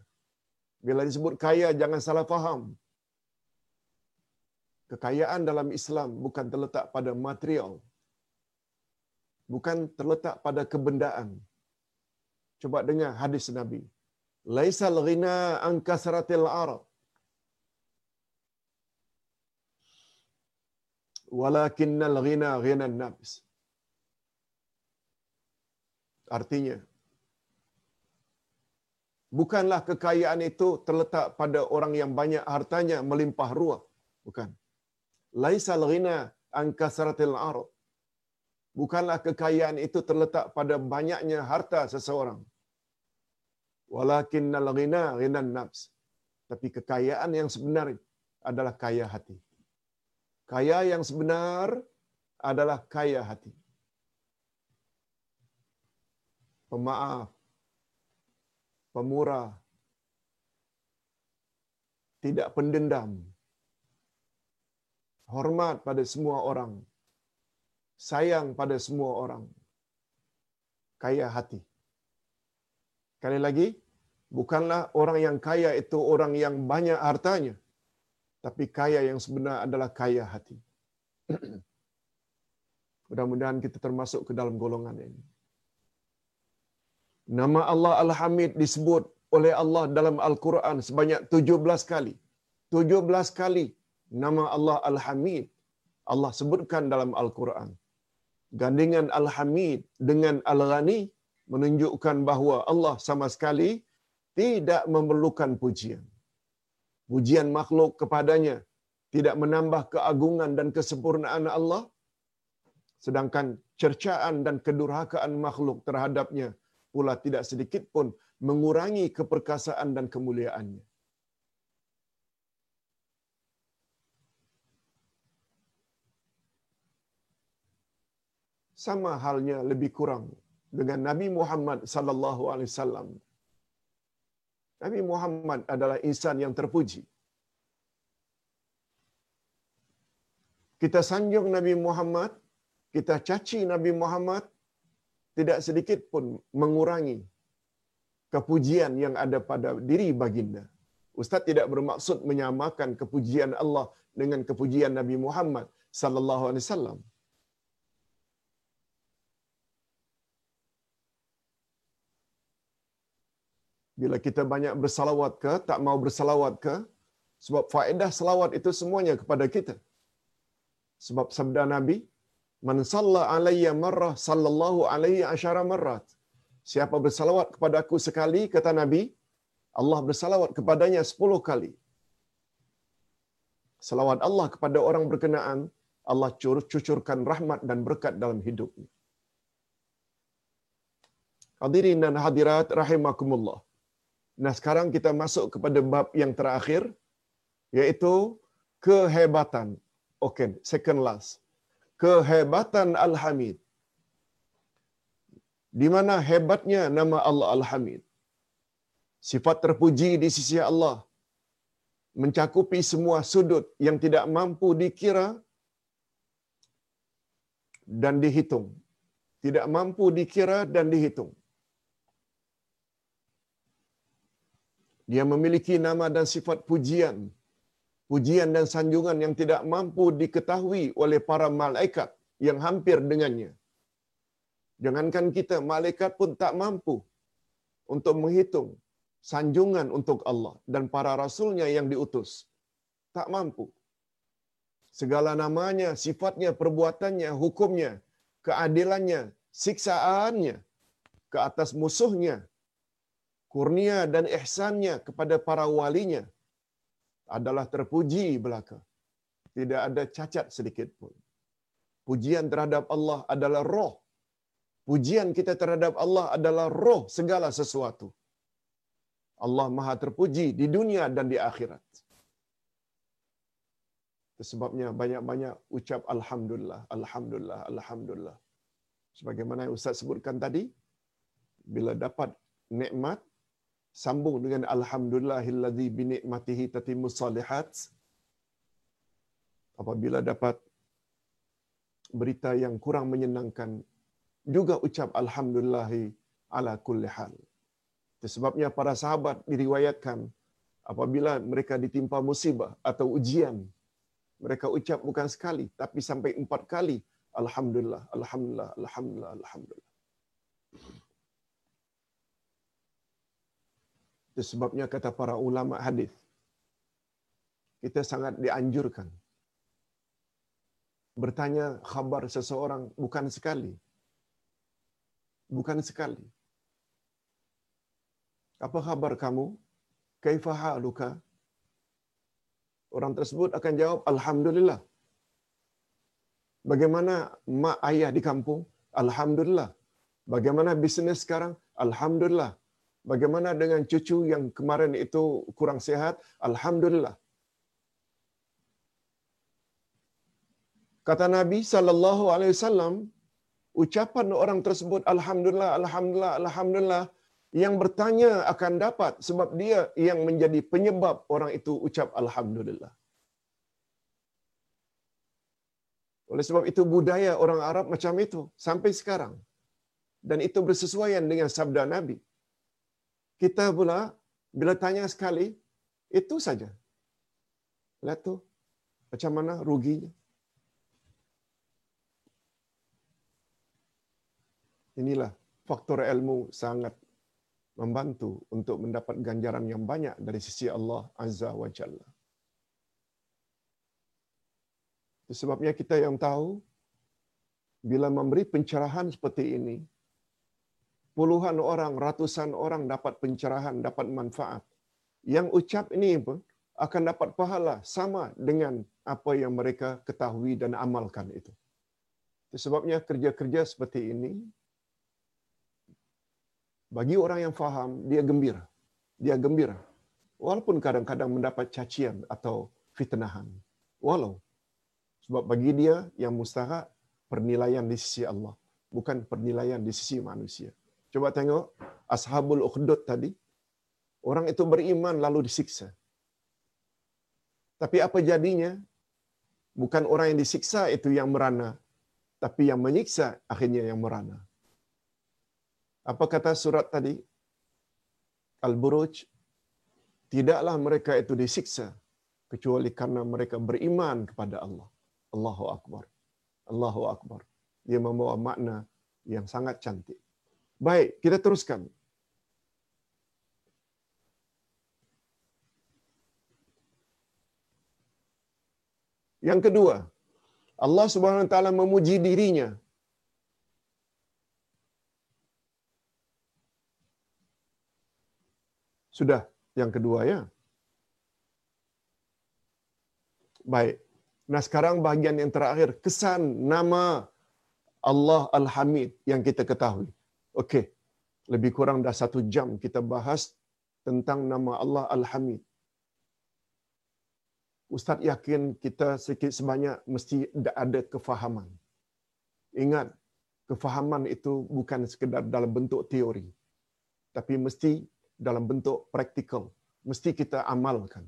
Bila disebut kaya, jangan salah faham. Kekayaan dalam Islam bukan terletak pada material. Bukan terletak pada kebendaan. Coba dengar hadis Nabi. Laisal ghina an kasratil arab. Walakinnal ghina ghina nafs. Artinya, bukanlah kekayaan itu terletak pada orang yang banyak hartanya melimpah ruah. Bukan. Laisal ghina an kasratil arab. Bukanlah kekayaan itu terletak pada banyaknya harta seseorang. Walakinnal ghina ghina nafs. Tapi kekayaan yang sebenar adalah kaya hati. Kaya yang sebenar adalah kaya hati. Pemaaf, pemurah, tidak pendendam, hormat pada semua orang, sayang pada semua orang, kaya hati. Kali lagi, bukanlah orang yang kaya itu orang yang banyak hartanya, tapi kaya yang sebenar adalah kaya hati. Mudah-mudahan kita termasuk ke dalam golongan ini. Nama Allah Al-Hamid disebut oleh Allah dalam Al-Quran sebanyak 17 kali. 17 kali nama Allah Al-Hamid Allah sebutkan dalam Al-Quran. Gandingan Al-Hamid dengan Al-Ghani menunjukkan bahawa Allah sama sekali tidak memerlukan pujian. Pujian makhluk kepadanya tidak menambah keagungan dan kesempurnaan Allah. Sedangkan cercaan dan kedurhakaan makhluk terhadapnya pula tidak sedikit pun mengurangi keperkasaan dan kemuliaannya. Sama halnya lebih kurang dengan Nabi Muhammad sallallahu alaihi wasallam. Nabi Muhammad adalah insan yang terpuji. Kita sanjung Nabi Muhammad, kita caci Nabi Muhammad, tidak sedikit pun mengurangi kepujian yang ada pada diri baginda. Ustaz tidak bermaksud menyamakan kepujian Allah dengan kepujian Nabi Muhammad sallallahu alaihi wasallam. Bila kita banyak bersalawat ke, tak mau bersalawat ke, sebab faedah salawat itu semuanya kepada kita. Sebab sabda Nabi, Man salla alayya marrah sallallahu alaihi asyara marrat. Siapa bersalawat kepada aku sekali, kata Nabi, Allah bersalawat kepadanya sepuluh kali. Salawat Allah kepada orang berkenaan, Allah cucurkan rahmat dan berkat dalam hidupnya. Hadirin dan hadirat rahimakumullah. Nah sekarang kita masuk kepada bab yang terakhir, yaitu kehebatan. Okay, second last kehebatan Al-Hamid. Di mana hebatnya nama Allah Al-Hamid. Sifat terpuji di sisi Allah mencakupi semua sudut yang tidak mampu dikira dan dihitung. Tidak mampu dikira dan dihitung. Dia memiliki nama dan sifat pujian pujian dan sanjungan yang tidak mampu diketahui oleh para malaikat yang hampir dengannya. Jangankan kita, malaikat pun tak mampu untuk menghitung sanjungan untuk Allah dan para rasulnya yang diutus. Tak mampu. Segala namanya, sifatnya, perbuatannya, hukumnya, keadilannya, siksaannya ke atas musuhnya, kurnia dan ihsannya kepada para walinya, adalah terpuji belaka. Tidak ada cacat sedikit pun. Pujian terhadap Allah adalah roh. Pujian kita terhadap Allah adalah roh segala sesuatu. Allah maha terpuji di dunia dan di akhirat. Sebabnya banyak-banyak ucap Alhamdulillah, Alhamdulillah, Alhamdulillah. Sebagaimana yang Ustaz sebutkan tadi, bila dapat nikmat, sambung dengan Alhamdulillahilladzi binikmatihi tatimu salihat. Apabila dapat berita yang kurang menyenangkan, juga ucap Alhamdulillahi ala kulli hal. Sebabnya para sahabat diriwayatkan apabila mereka ditimpa musibah atau ujian, mereka ucap bukan sekali, tapi sampai empat kali. Alhamdulillah, Alhamdulillah, Alhamdulillah, Alhamdulillah. Itu sebabnya kata para ulama hadis, kita sangat dianjurkan bertanya khabar seseorang bukan sekali. Bukan sekali. Apa khabar kamu? Kaifa haluka? Orang tersebut akan jawab, Alhamdulillah. Bagaimana mak ayah di kampung? Alhamdulillah. Bagaimana bisnes sekarang? Alhamdulillah. Bagaimana dengan cucu yang kemarin itu kurang sehat? Alhamdulillah. Kata Nabi sallallahu alaihi wasallam, ucapan orang tersebut alhamdulillah alhamdulillah alhamdulillah yang bertanya akan dapat sebab dia yang menjadi penyebab orang itu ucap alhamdulillah. Oleh sebab itu budaya orang Arab macam itu sampai sekarang. Dan itu bersesuaian dengan sabda Nabi. Kita pula bila tanya sekali, itu saja. Lihat tu, macam mana ruginya. Inilah faktor ilmu sangat membantu untuk mendapat ganjaran yang banyak dari sisi Allah Azza wa Jalla. Sebabnya kita yang tahu, bila memberi pencerahan seperti ini, puluhan orang, ratusan orang dapat pencerahan, dapat manfaat. Yang ucap ini pun akan dapat pahala sama dengan apa yang mereka ketahui dan amalkan itu. Sebabnya kerja-kerja seperti ini bagi orang yang faham, dia gembira. Dia gembira. Walaupun kadang-kadang mendapat cacian atau fitnahan. Walau. Sebab bagi dia yang mustahak pernilaian di sisi Allah. Bukan pernilaian di sisi manusia. Coba tengok Ashabul Ukhdud tadi. Orang itu beriman lalu disiksa. Tapi apa jadinya? Bukan orang yang disiksa itu yang merana. Tapi yang menyiksa akhirnya yang merana. Apa kata surat tadi? Al-Buruj. Tidaklah mereka itu disiksa kecuali karena mereka beriman kepada Allah. Allahu Akbar. Allahu Akbar. Dia membawa makna yang sangat cantik. Baik, kita teruskan. Yang kedua, Allah Subhanahu wa taala memuji dirinya Sudah yang kedua ya. Baik. Nah sekarang bahagian yang terakhir. Kesan nama Allah Al-Hamid yang kita ketahui. Okey. Lebih kurang dah satu jam kita bahas tentang nama Allah Al-Hamid. Ustaz yakin kita sedikit sebanyak mesti ada kefahaman. Ingat, kefahaman itu bukan sekedar dalam bentuk teori. Tapi mesti dalam bentuk praktikal. Mesti kita amalkan.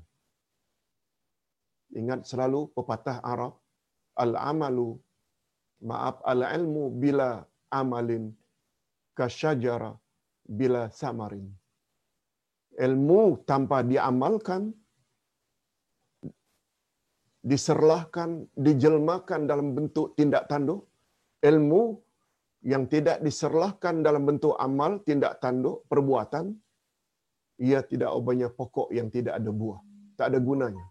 Ingat selalu pepatah Arab, al-amalu maaf al-ilmu bila amalin kasyajara bila samarin. Ilmu tanpa diamalkan diserlahkan, dijelmakan dalam bentuk tindak tanduk. Ilmu yang tidak diserlahkan dalam bentuk amal, tindak tanduk, perbuatan, ia tidak banyak pokok yang tidak ada buah. Tak ada gunanya.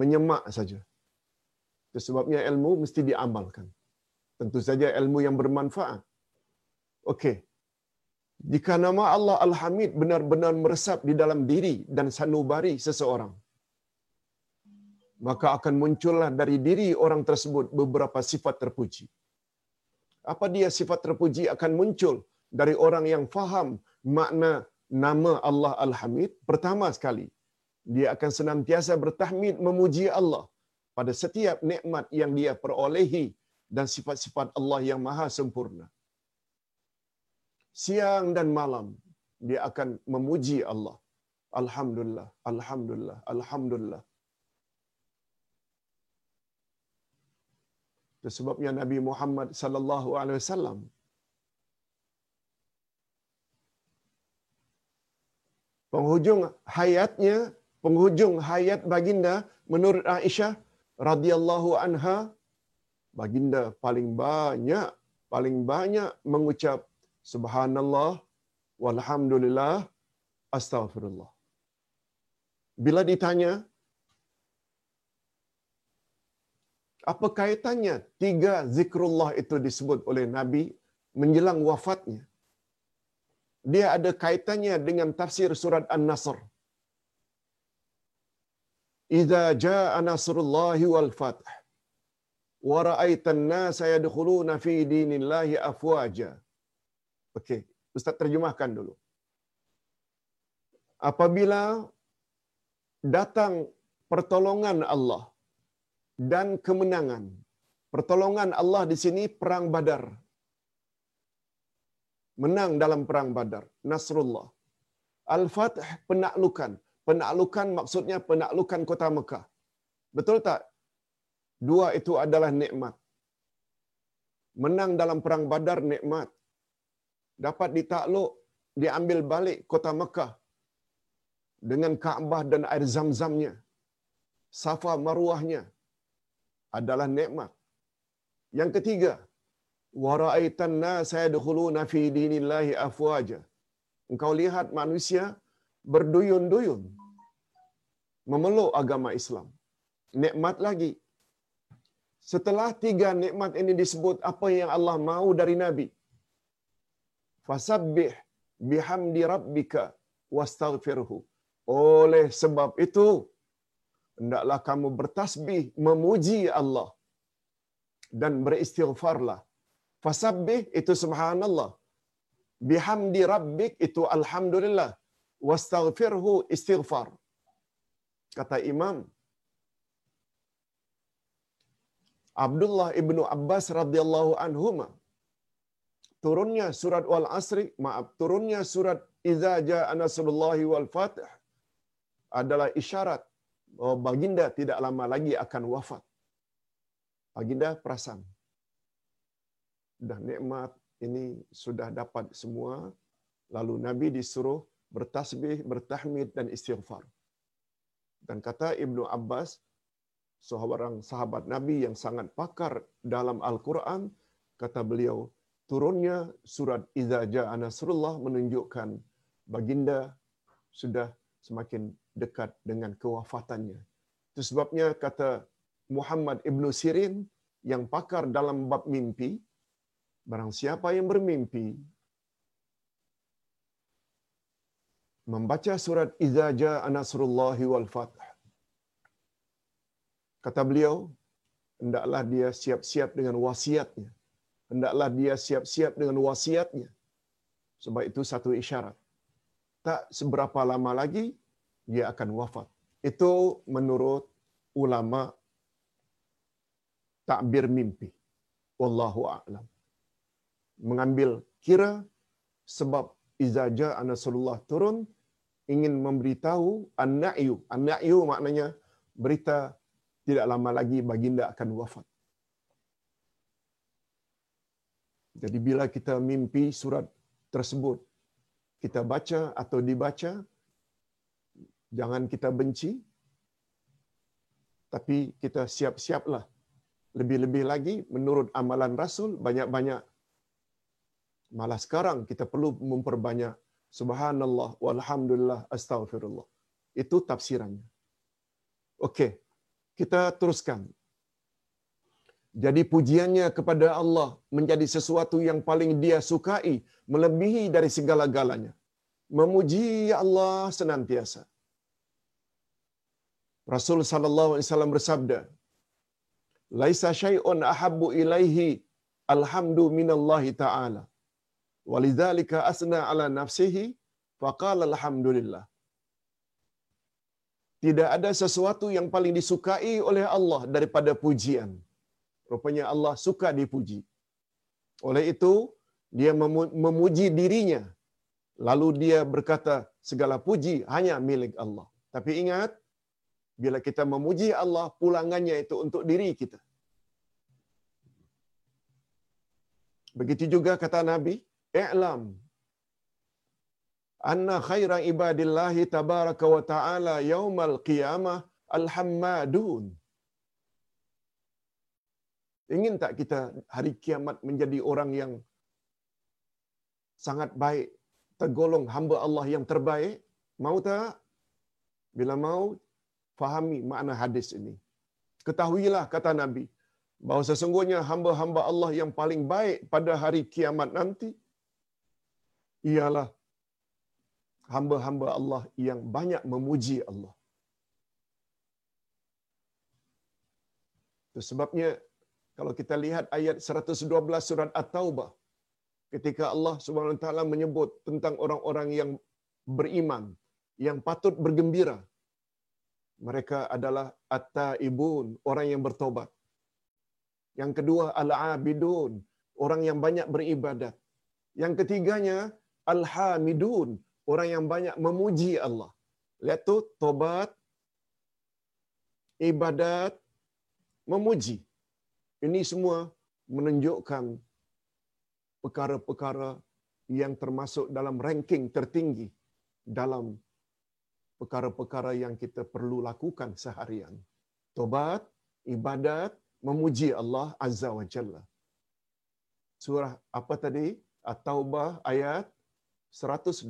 Menyemak saja. Sebabnya ilmu mesti diamalkan. Tentu saja ilmu yang bermanfaat. Okey. Jika nama Allah Al-Hamid benar-benar meresap di dalam diri dan sanubari seseorang, maka akan muncullah dari diri orang tersebut beberapa sifat terpuji. Apa dia sifat terpuji akan muncul dari orang yang faham makna nama Allah Al-Hamid, pertama sekali, dia akan senantiasa bertahmid memuji Allah. pada setiap nikmat yang dia perolehi dan sifat-sifat Allah yang maha sempurna. Siang dan malam dia akan memuji Allah. Alhamdulillah, Alhamdulillah, Alhamdulillah. Sebabnya Nabi Muhammad sallallahu alaihi wasallam penghujung hayatnya, penghujung hayat baginda menurut Aisyah radhiyallahu anha baginda paling banyak paling banyak mengucap subhanallah walhamdulillah astaghfirullah. Bila ditanya apa kaitannya tiga zikrullah itu disebut oleh Nabi menjelang wafatnya? Dia ada kaitannya dengan tafsir surat An-Nasr. Iza jaa nasrullahi wal fath wa ra'aitan nasa yadkhuluna fi dinillahi afwaja. Okey, ustaz terjemahkan dulu. Apabila datang pertolongan Allah dan kemenangan. Pertolongan Allah di sini perang Badar. Menang dalam perang Badar, Nasrullah. Al-Fath penaklukan. Penaklukan maksudnya penaklukan kota Mekah. Betul tak? Dua itu adalah nikmat. Menang dalam perang Badar nikmat. Dapat ditakluk, diambil balik kota Mekah dengan Kaabah dan air zam-zamnya. Safa maruahnya adalah nikmat. Yang ketiga, waraitan nas yadkhuluna fi dinillahi afwaja. Engkau lihat manusia berduyun-duyun memeluk agama Islam. Nikmat lagi. Setelah tiga nikmat ini disebut apa yang Allah mahu dari Nabi. Fasabbih bihamdi rabbika wastaghfirhu. Oleh sebab itu, hendaklah kamu bertasbih memuji Allah dan beristighfarlah. Fasabbih itu subhanallah. Bihamdi rabbik itu alhamdulillah. Wastaghfirhu istighfar. Kata Imam Abdullah ibnu Abbas radhiyallahu anhuma turunnya surat wal asri maaf turunnya surat iza jaa nasrullahi wal fatih adalah isyarat bahawa baginda tidak lama lagi akan wafat. Baginda perasan. Dah nikmat ini sudah dapat semua. Lalu Nabi disuruh bertasbih, bertahmid dan istighfar. Dan kata Ibnu Abbas, seorang sahabat Nabi yang sangat pakar dalam Al-Quran, kata beliau, turunnya surat Iza Ja'a Nasrullah menunjukkan baginda sudah semakin dekat dengan kewafatannya. Itu sebabnya kata Muhammad Ibn Sirin yang pakar dalam bab mimpi, barang siapa yang bermimpi, membaca surat Iza Ja'a Nasrullahi wal Fatah. Kata beliau, hendaklah dia siap-siap dengan wasiatnya. Hendaklah dia siap-siap dengan wasiatnya. Sebab itu satu isyarat. Tak seberapa lama lagi, dia akan wafat. Itu menurut ulama takbir mimpi. Wallahu a'lam. Mengambil kira sebab izaja Anasulullah turun ingin memberitahu an-na'yu. An-na'yu maknanya berita tidak lama lagi baginda akan wafat. Jadi bila kita mimpi surat tersebut, kita baca atau dibaca, jangan kita benci tapi kita siap-siaplah. Lebih-lebih lagi menurut amalan rasul banyak-banyak malah sekarang kita perlu memperbanyak subhanallah walhamdulillah astaghfirullah. Itu tafsirannya. Okey kita teruskan jadi pujiannya kepada Allah menjadi sesuatu yang paling dia sukai melebihi dari segala-galanya memuji Allah senantiasa Rasul sallallahu alaihi wasallam bersabda, "Laisa syai'un ahabbu ilaihi alhamdu minallahi ta'ala." Walidzalika asna ala nafsihi faqala alhamdulillah. tidak ada sesuatu yang paling disukai oleh Allah daripada pujian. Rupanya Allah suka dipuji. Oleh itu, dia memuji dirinya. Lalu dia berkata, segala puji hanya milik Allah. Tapi ingat, bila kita memuji Allah, pulangannya itu untuk diri kita. Begitu juga kata Nabi, "I'lam anna khaira ibadillahi tabaraka wa ta'ala yaumal qiyamah al-hammadun." Ingin tak kita hari kiamat menjadi orang yang sangat baik, tergolong hamba Allah yang terbaik? Mau tak? Bila mau, fahami makna hadis ini. Ketahuilah kata Nabi, bahawa sesungguhnya hamba-hamba Allah yang paling baik pada hari kiamat nanti ialah hamba-hamba Allah yang banyak memuji Allah. Itu sebabnya kalau kita lihat ayat 112 surat At-Taubah ketika Allah Subhanahu wa taala menyebut tentang orang-orang yang beriman yang patut bergembira mereka adalah at-taibun orang yang bertobat yang kedua al-abidun, orang yang banyak beribadat. Yang ketiganya al-hamidun, orang yang banyak memuji Allah. Lihat tu tobat, ibadat, memuji. Ini semua menunjukkan perkara-perkara yang termasuk dalam ranking tertinggi dalam perkara-perkara yang kita perlu lakukan seharian. Tobat, ibadat, memuji Allah Azza wa Jalla. Surah apa tadi? At-Taubah ayat 112.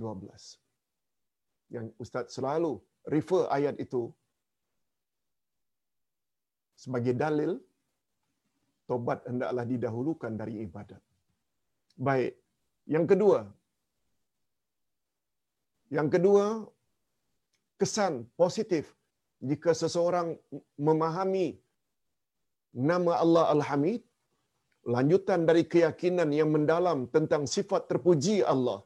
Yang Ustaz selalu refer ayat itu sebagai dalil tobat hendaklah didahulukan dari ibadat. Baik. Yang kedua. Yang kedua, kesan positif jika seseorang memahami nama Allah Al-Hamid, lanjutan dari keyakinan yang mendalam tentang sifat terpuji Allah,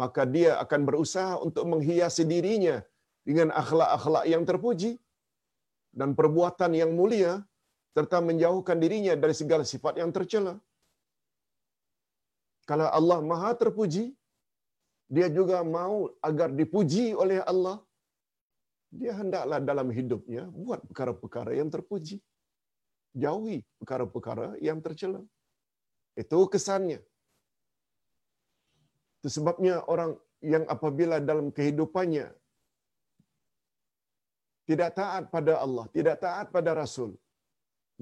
maka dia akan berusaha untuk menghiasi dirinya dengan akhlak-akhlak yang terpuji dan perbuatan yang mulia serta menjauhkan dirinya dari segala sifat yang tercela. Kalau Allah Maha terpuji, dia juga mau agar dipuji oleh Allah. Dia hendaklah dalam hidupnya buat perkara-perkara yang terpuji jauhi perkara-perkara yang tercela. Itu kesannya. Itu sebabnya orang yang apabila dalam kehidupannya tidak taat pada Allah, tidak taat pada Rasul,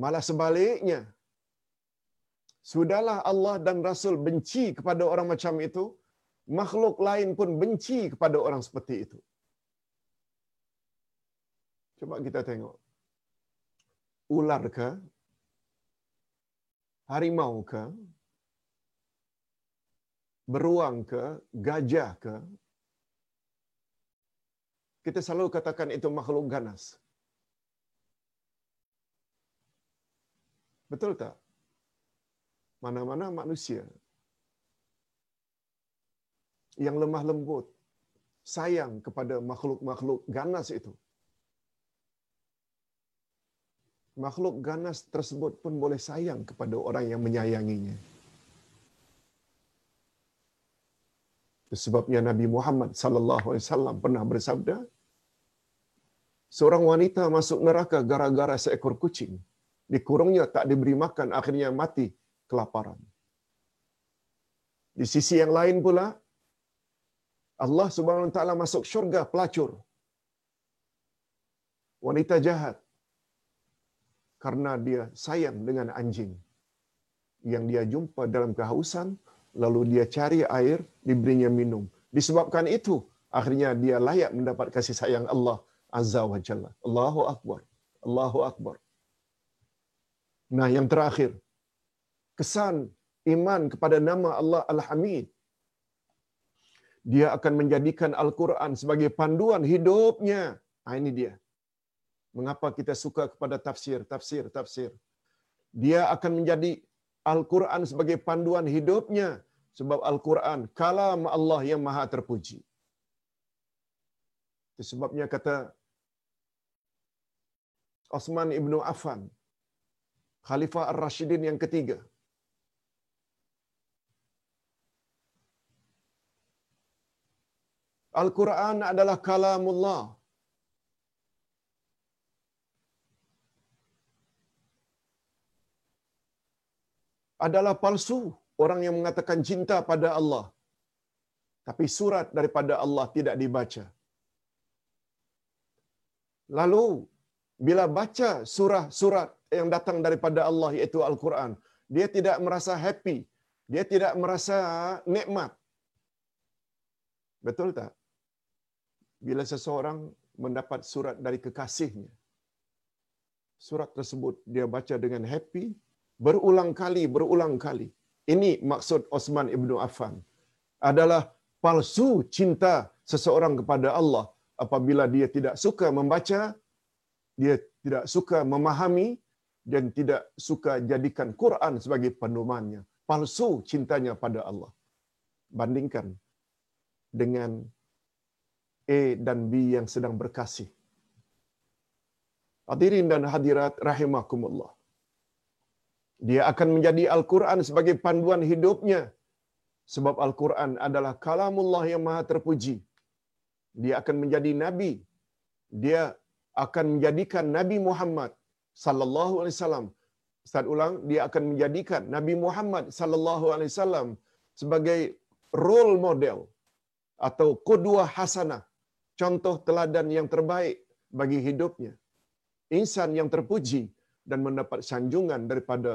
malah sebaliknya, sudahlah Allah dan Rasul benci kepada orang macam itu, makhluk lain pun benci kepada orang seperti itu. Coba kita tengok ular ke? Harimau ke? Beruang ke? Gajah ke? Kita selalu katakan itu makhluk ganas. Betul tak? Mana-mana manusia yang lemah lembut sayang kepada makhluk-makhluk ganas itu. makhluk ganas tersebut pun boleh sayang kepada orang yang menyayanginya. Sebabnya Nabi Muhammad sallallahu alaihi wasallam pernah bersabda, seorang wanita masuk neraka gara-gara seekor kucing. Dikurungnya tak diberi makan, akhirnya mati kelaparan. Di sisi yang lain pula, Allah Subhanahu wa taala masuk syurga pelacur. Wanita jahat. Karena dia sayang dengan anjing yang dia jumpa dalam kehausan lalu dia cari air diberinya minum. Disebabkan itu akhirnya dia layak mendapat kasih sayang Allah azza wa jalla. Allahu akbar. Allahu akbar nah yang terakhir kesan iman kepada nama Allah Al-Hamid dia akan menjadikan Al-Quran sebagai panduan hidupnya. Nah, ini dia mengapa kita suka kepada tafsir, tafsir, tafsir. Dia akan menjadi Al-Quran sebagai panduan hidupnya. Sebab Al-Quran, kalam Allah yang maha terpuji. Itu sebabnya kata Osman ibnu Affan, Khalifah Ar-Rashidin yang ketiga. Al-Quran adalah kalamullah. Adalah palsu orang yang mengatakan cinta pada Allah. Tapi surat daripada Allah tidak dibaca. Lalu bila baca surah-surat yang datang daripada Allah iaitu Al-Quran, dia tidak merasa happy, dia tidak merasa nikmat. Betul tak? Bila seseorang mendapat surat dari kekasihnya, surat tersebut dia baca dengan happy, berulang kali, berulang kali. Ini maksud Osman ibnu Affan. Adalah palsu cinta seseorang kepada Allah apabila dia tidak suka membaca, dia tidak suka memahami dan tidak suka jadikan Quran sebagai pedomannya. Palsu cintanya pada Allah. Bandingkan dengan A dan B yang sedang berkasih. Hadirin dan hadirat rahimakumullah. Dia akan menjadi Al-Quran sebagai panduan hidupnya. Sebab Al-Quran adalah kalamullah yang maha terpuji. Dia akan menjadi Nabi. Dia akan menjadikan Nabi Muhammad sallallahu alaihi wasallam Ustaz ulang dia akan menjadikan Nabi Muhammad sallallahu alaihi wasallam sebagai role model atau qudwah hasanah contoh teladan yang terbaik bagi hidupnya insan yang terpuji dan mendapat sanjungan daripada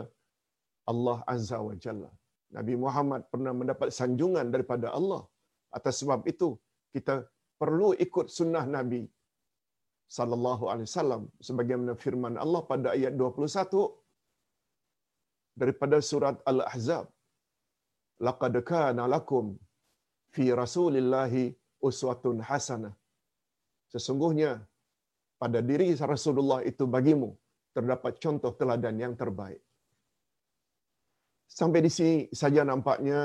Allah Azza wa Jalla. Nabi Muhammad pernah mendapat sanjungan daripada Allah. Atas sebab itu, kita perlu ikut sunnah Nabi sallallahu alaihi wasallam sebagaimana firman Allah pada ayat 21 daripada surat Al-Ahzab. Laqad kana lakum fi Rasulillahi uswatun hasanah. Sesungguhnya pada diri Rasulullah itu bagimu terdapat contoh teladan yang terbaik. Sampai di sini saja nampaknya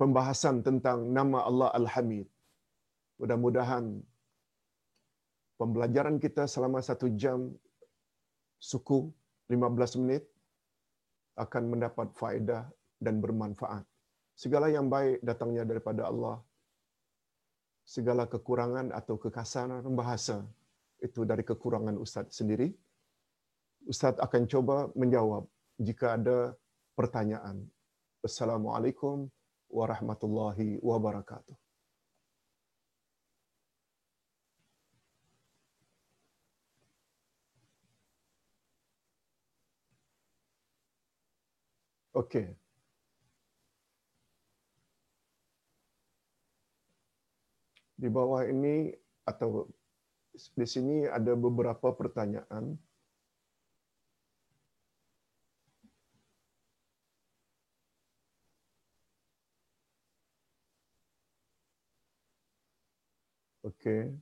pembahasan tentang nama Allah Al-Hamid. Mudah-mudahan pembelajaran kita selama satu jam suku 15 menit akan mendapat faedah dan bermanfaat. Segala yang baik datangnya daripada Allah. Segala kekurangan atau kekasaran bahasa itu dari kekurangan Ustaz sendiri. Ustaz akan coba menjawab jika ada pertanyaan. Assalamualaikum warahmatullahi wabarakatuh. Okey. Di bawah ini atau di sini ada beberapa pertanyaan. Okey.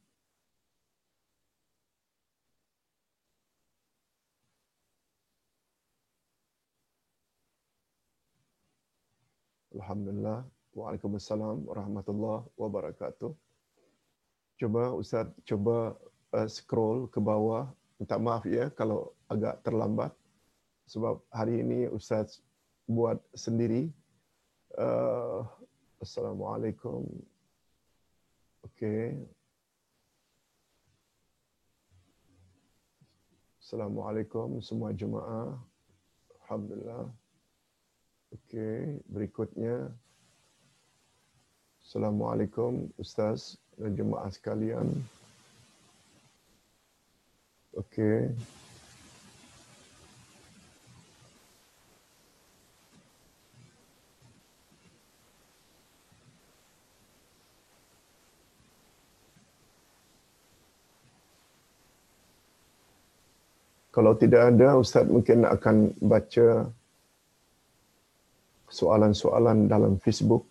Alhamdulillah. Waalaikumsalam warahmatullahi wabarakatuh. Cuba Ustaz cuba uh, scroll ke bawah. Minta maaf ya kalau agak terlambat. Sebab hari ini Ustaz buat sendiri. Uh, Assalamualaikum. Okey. Assalamualaikum semua jemaah. Alhamdulillah. Okey, berikutnya. Assalamualaikum Ustaz dan jemaah sekalian. Okey. Kalau tidak ada, Ustaz mungkin akan baca soalan-soalan dalam Facebook,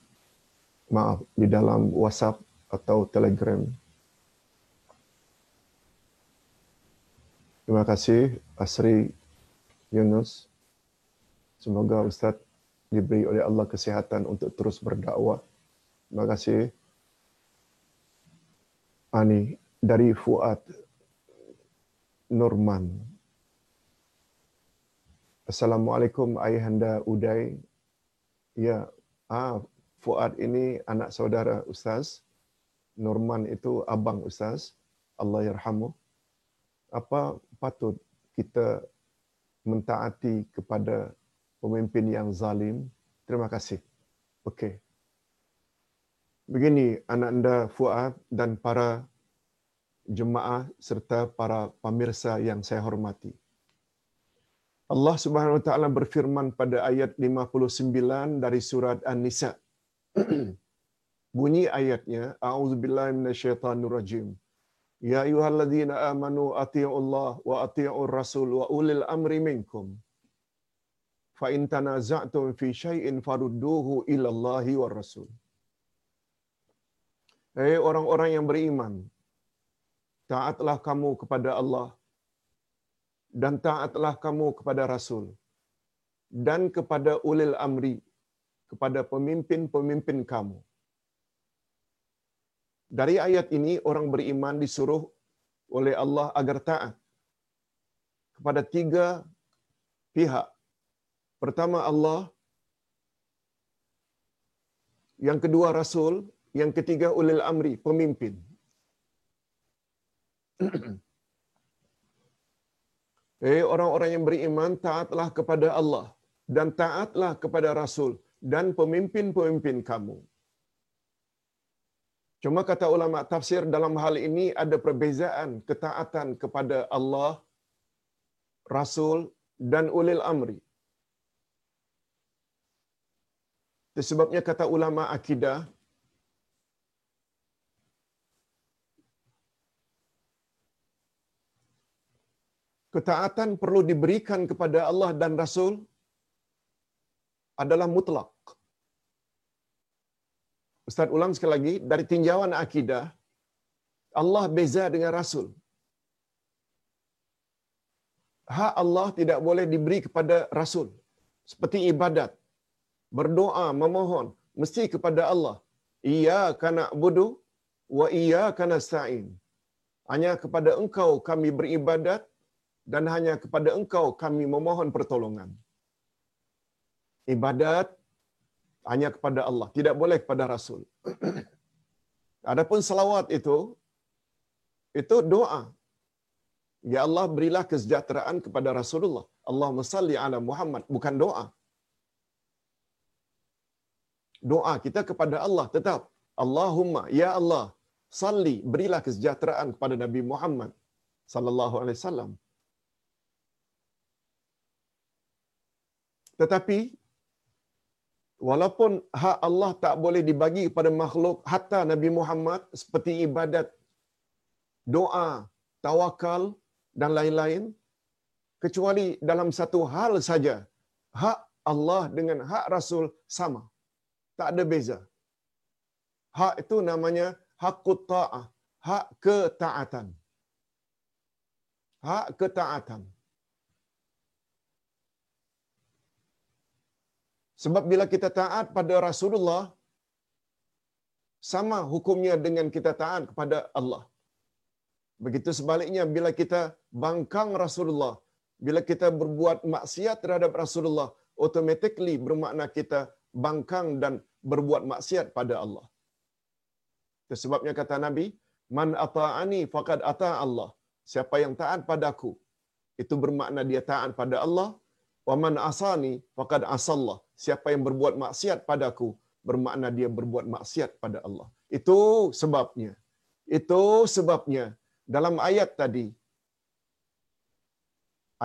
maaf, di dalam WhatsApp atau Telegram. Terima kasih Asri Yunus. Semoga Ustaz diberi oleh Allah kesihatan untuk terus berdakwah. Terima kasih. Ani dari Fuad. Norman. Assalamualaikum Ayahanda Uday. Ya, ah, Fuad ini anak saudara Ustaz. Norman itu abang Ustaz. Allah yarhamu. Apa patut kita mentaati kepada pemimpin yang zalim? Terima kasih. Okey. Begini anak anda Fuad dan para jemaah serta para pemirsa yang saya hormati. Allah Subhanahu wa taala berfirman pada ayat 59 dari surat An-Nisa. Bunyi ayatnya, A'udzubillahi minasyaitonirrajim. Ya ayyuhalladzina amanu Allah wa atii'ur rasul wa ulil amri minkum. Fa in tanaza'tum fi syai'in farudduhu ila Allahi war rasul. Hei orang-orang yang beriman, taatlah kamu kepada Allah dan taatlah kamu kepada Rasul dan kepada ulil amri, kepada pemimpin-pemimpin kamu. Dari ayat ini orang beriman disuruh oleh Allah agar taat kepada tiga pihak. Pertama Allah, yang kedua Rasul, yang ketiga ulil amri, pemimpin. Eh orang-orang yang beriman taatlah kepada Allah dan taatlah kepada Rasul dan pemimpin-pemimpin kamu. Cuma kata ulama tafsir dalam hal ini ada perbezaan ketaatan kepada Allah, Rasul dan ulil amri. Sebabnya kata ulama akidah, ketaatan perlu diberikan kepada Allah dan Rasul adalah mutlak. Ustaz ulang sekali lagi, dari tinjauan akidah, Allah beza dengan Rasul. Hak Allah tidak boleh diberi kepada Rasul. Seperti ibadat, berdoa, memohon, mesti kepada Allah. Ia kana budu wa iya kana sa'in. Hanya kepada engkau kami beribadat dan hanya kepada engkau kami memohon pertolongan. Ibadat hanya kepada Allah, tidak boleh kepada Rasul. Adapun salawat itu, itu doa. Ya Allah berilah kesejahteraan kepada Rasulullah. Allahumma salli ala Muhammad. Bukan doa. Doa kita kepada Allah tetap. Allahumma, Ya Allah, salli, berilah kesejahteraan kepada Nabi Muhammad sallallahu alaihi wasallam. Tetapi walaupun hak Allah tak boleh dibagi kepada makhluk hatta Nabi Muhammad seperti ibadat, doa, tawakal dan lain-lain kecuali dalam satu hal saja hak Allah dengan hak Rasul sama. Tak ada beza. Hak itu namanya hakut ta'ah, hak ketaatan. Hak ketaatan. Sebab bila kita taat pada Rasulullah, sama hukumnya dengan kita taat kepada Allah. Begitu sebaliknya, bila kita bangkang Rasulullah, bila kita berbuat maksiat terhadap Rasulullah, automatically bermakna kita bangkang dan berbuat maksiat pada Allah. Sebabnya kata Nabi, Man ata'ani faqad ata Allah. Siapa yang taat padaku, itu bermakna dia taat pada Allah. Wa man asani faqad asallah siapa yang berbuat maksiat padaku bermakna dia berbuat maksiat pada Allah. Itu sebabnya. Itu sebabnya dalam ayat tadi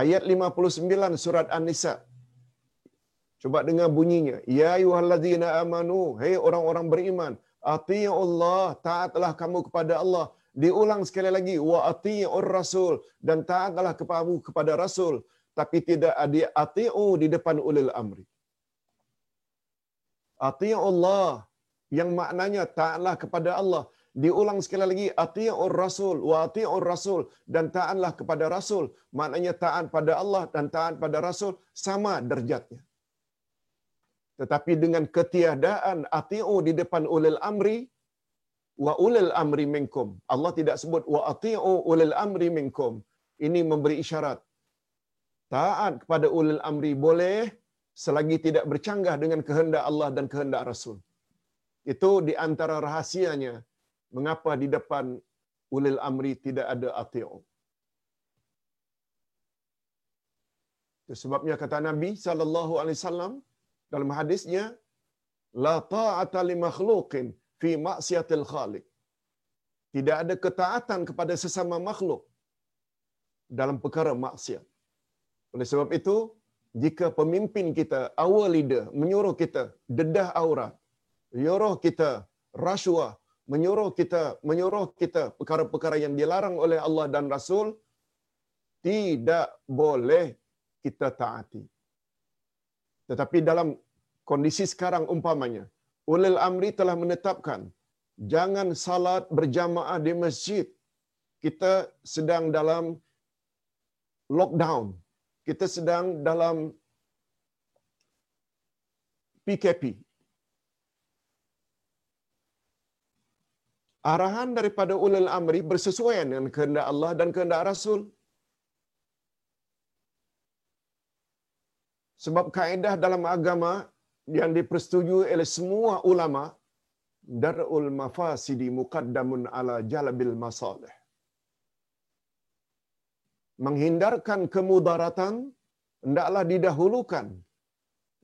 ayat 59 surat An-Nisa Coba dengar bunyinya. Ya ayyuhallazina amanu, hei orang-orang beriman, Allah, taatlah kamu kepada Allah. Diulang sekali lagi, wa atii'ur rasul dan taatlah kepada kepada rasul, tapi tidak ada ati'u di depan ulil amri. Allah yang maknanya taatlah kepada Allah. Diulang sekali lagi atiur rasul wa atiur rasul dan taatlah kepada rasul. Maknanya taat pada Allah dan taat pada rasul sama derajatnya. Tetapi dengan ketiadaan atiu di depan ulil amri wa ulil amri minkum. Allah tidak sebut wa atiu ulil amri minkum. ini memberi isyarat taat kepada ulil amri boleh selagi tidak bercanggah dengan kehendak Allah dan kehendak Rasul. Itu di antara rahasianya mengapa di depan ulil amri tidak ada ati'u. Itu sebabnya kata Nabi sallallahu alaihi wasallam dalam hadisnya la ta'ata li makhluqin fi ma'siyatil khaliq. Tidak ada ketaatan kepada sesama makhluk dalam perkara maksiat. Oleh sebab itu, jika pemimpin kita, our leader, menyuruh kita dedah aurat, menyuruh kita rasuah, menyuruh kita menyuruh kita perkara-perkara yang dilarang oleh Allah dan Rasul, tidak boleh kita taati. Tetapi dalam kondisi sekarang umpamanya, ulil amri telah menetapkan jangan salat berjamaah di masjid. Kita sedang dalam lockdown. Kita sedang dalam PKP. Arahan daripada ulil amri bersesuaian dengan kehendak Allah dan kehendak Rasul. Sebab kaedah dalam agama yang dipersetujui oleh semua ulama darul mafasidi muqaddamun ala jalbil masalih menghindarkan kemudaratan hendaklah didahulukan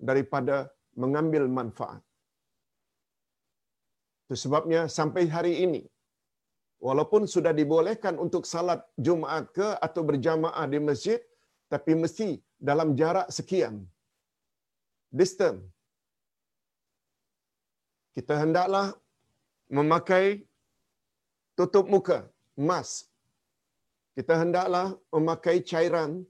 daripada mengambil manfaat. Itu sebabnya sampai hari ini, walaupun sudah dibolehkan untuk salat Jumaat ke atau berjamaah di masjid, tapi mesti dalam jarak sekian. Distance. Kita hendaklah memakai tutup muka, mask, kita hendaklah memakai cairan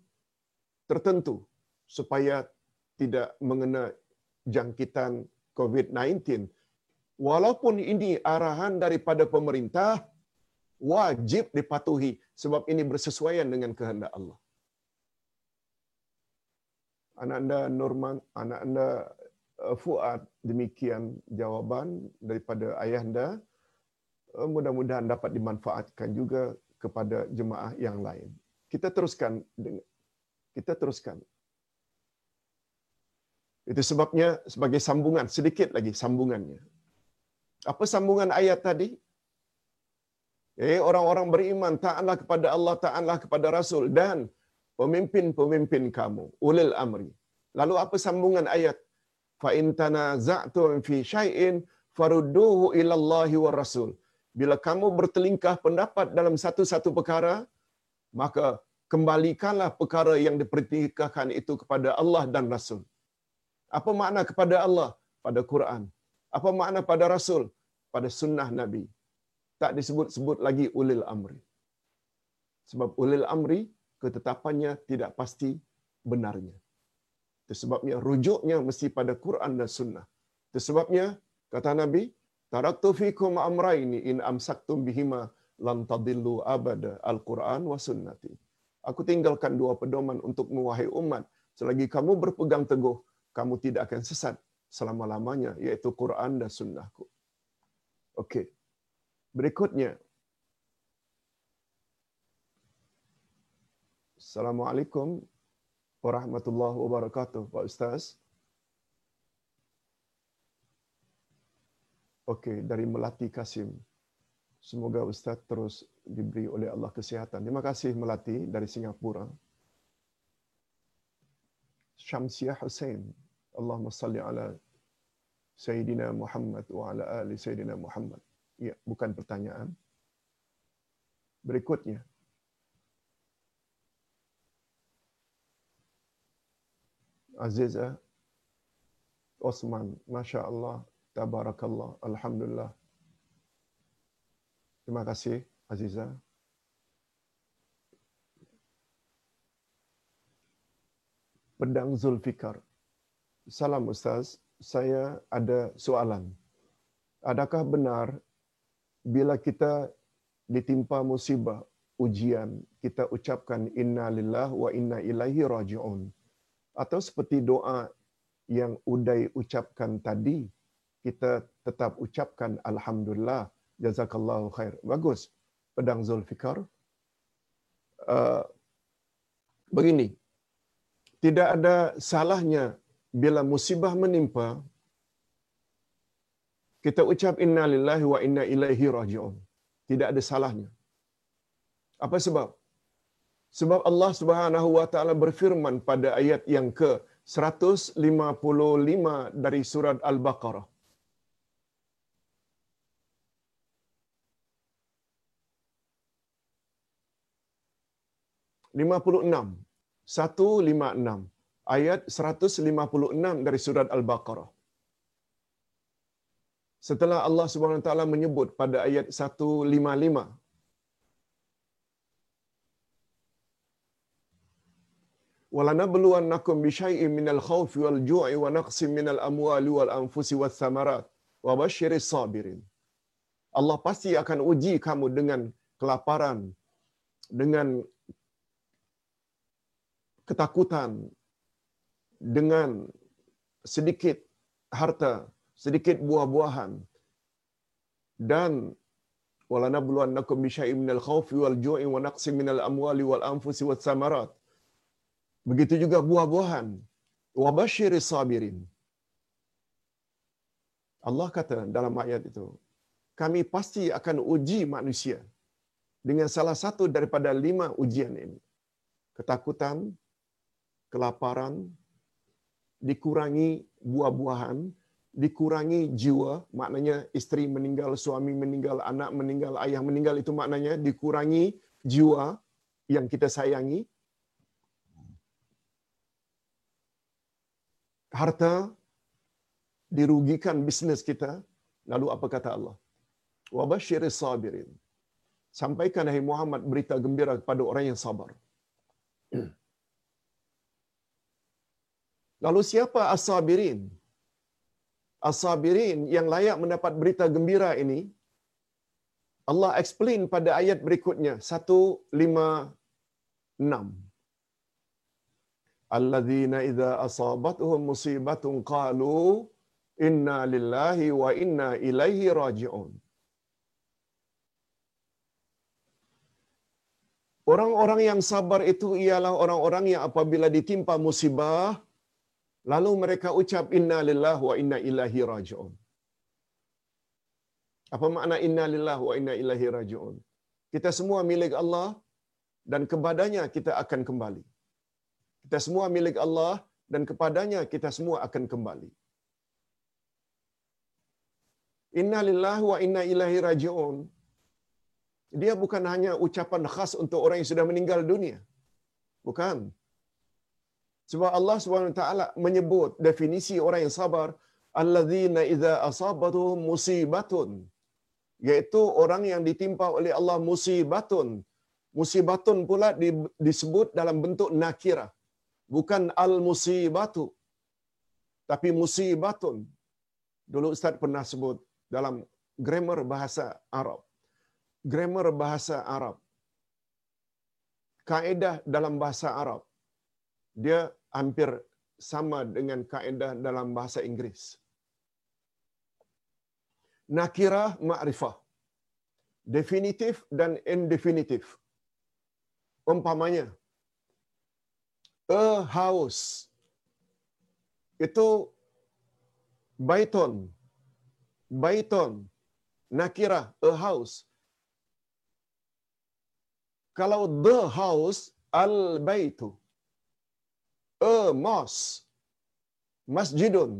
tertentu supaya tidak mengena jangkitan COVID-19. Walaupun ini arahan daripada pemerintah, wajib dipatuhi sebab ini bersesuaian dengan kehendak Allah. Anak anda Norman, anak anda uh, Fuad, demikian jawaban daripada ayah anda. Uh, mudah-mudahan dapat dimanfaatkan juga kepada jemaah yang lain. Kita teruskan kita teruskan. Itu sebabnya sebagai sambungan sedikit lagi sambungannya. Apa sambungan ayat tadi? Eh orang-orang beriman taatlah kepada Allah, taatlah kepada Rasul dan pemimpin-pemimpin kamu, ulil amri. Lalu apa sambungan ayat? Fa in tanaza'tum fi syai'in farudduhu ila wa Rasul bila kamu bertelingkah pendapat dalam satu-satu perkara, maka kembalikanlah perkara yang dipertikahkan itu kepada Allah dan Rasul. Apa makna kepada Allah? Pada Quran. Apa makna pada Rasul? Pada sunnah Nabi. Tak disebut-sebut lagi ulil amri. Sebab ulil amri, ketetapannya tidak pasti benarnya. Itu sebabnya rujuknya mesti pada Quran dan sunnah. Itu sebabnya, kata Nabi, Taraktu fikum amraini in amsaktum bihima lan tadillu abada al-Quran wa sunnati. Aku tinggalkan dua pedoman untuk wahai umat. Selagi kamu berpegang teguh, kamu tidak akan sesat selama-lamanya, yaitu Quran dan sunnahku. Okey. Berikutnya. Assalamualaikum warahmatullahi wabarakatuh, Pak Ustaz. Okey, dari Melati Kasim. Semoga Ustaz terus diberi oleh Allah kesihatan. Terima kasih Melati dari Singapura. Syamsiah Hussein. Allahumma salli ala Sayyidina Muhammad wa ala ali Sayyidina Muhammad. Ya, bukan pertanyaan. Berikutnya. Aziza Osman, Masya Allah, Tabarakallah. Alhamdulillah. Terima kasih, Aziza. Pedang Zulfikar. Salam Ustaz. Saya ada soalan. Adakah benar bila kita ditimpa musibah, ujian, kita ucapkan inna lillah wa inna ilaihi raji'un? Atau seperti doa yang Uday ucapkan tadi, kita tetap ucapkan alhamdulillah jazakallahu khair bagus pedang zulfikar uh, Begini, tidak ada salahnya bila musibah menimpa, kita ucap inna lillahi wa inna ilaihi raji'un. Tidak ada salahnya. Apa sebab? Sebab Allah Subhanahu wa taala berfirman pada ayat yang ke 155 dari surat Al-Baqarah. lima puluh enam satu lima enam ayat seratus lima puluh enam dari surat Al-Baqarah. Setelah Allah Subhanahu Wa Taala menyebut pada ayat satu lima lima ولنبلونكم بشيء من الخوف والجوع ونقص من الأموال والأنفس والثمرات وبشر الصابرين Allah pasti akan uji kamu dengan kelaparan, dengan ketakutan, dengan sedikit harta, sedikit buah-buahan. Dan walanabluwannakum bisyai'in minal khawfi wal ju'i wa naqsin minal amwali wal anfusi was samarat. Begitu juga buah-buahan. Wa basyiri sabirin. Allah kata dalam ayat itu, kami pasti akan uji manusia dengan salah satu daripada lima ujian ini. Ketakutan, kelaparan, dikurangi buah-buahan, dikurangi jiwa, maknanya isteri meninggal, suami meninggal, anak meninggal, ayah meninggal, itu maknanya dikurangi jiwa yang kita sayangi, harta dirugikan bisnes kita. Lalu apa kata Allah? Wa basyiris sabirin. Sampaikan hai Muhammad berita gembira kepada orang yang sabar lalu siapa as-sabirin? As-sabirin yang layak mendapat berita gembira ini Allah explain pada ayat berikutnya 156 alladzina idza asabatuhum musibatun qalu inna lillahi wa inna ilaihi raji'un. Orang-orang yang sabar itu ialah orang-orang yang apabila ditimpa musibah lalu mereka ucap inna lillahi wa inna ilaihi raji'un. Apa makna inna lillahi wa inna ilaihi raji'un? Kita semua milik Allah dan kepadanya kita akan kembali. Kita semua milik Allah dan kepadanya kita semua akan kembali. Inna lillahi wa inna ilaihi raji'un. Dia bukan hanya ucapan khas untuk orang yang sudah meninggal dunia. Bukan. Sebab Allah SWT menyebut definisi orang yang sabar, alladzina idza asabatuhum musibatun. Yaitu orang yang ditimpa oleh Allah musibatun. Musibatun pula disebut dalam bentuk nakirah bukan al-musibatu tapi musibatun. Dulu Ustaz pernah sebut dalam grammar bahasa Arab. Grammar bahasa Arab. Kaedah dalam bahasa Arab. Dia hampir sama dengan kaedah dalam bahasa Inggeris. Nakirah ma'rifah. Definitif dan indefinitif. Umpamanya, a house itu baiton baiton nakira a house kalau the house al baitu a mosque masjidun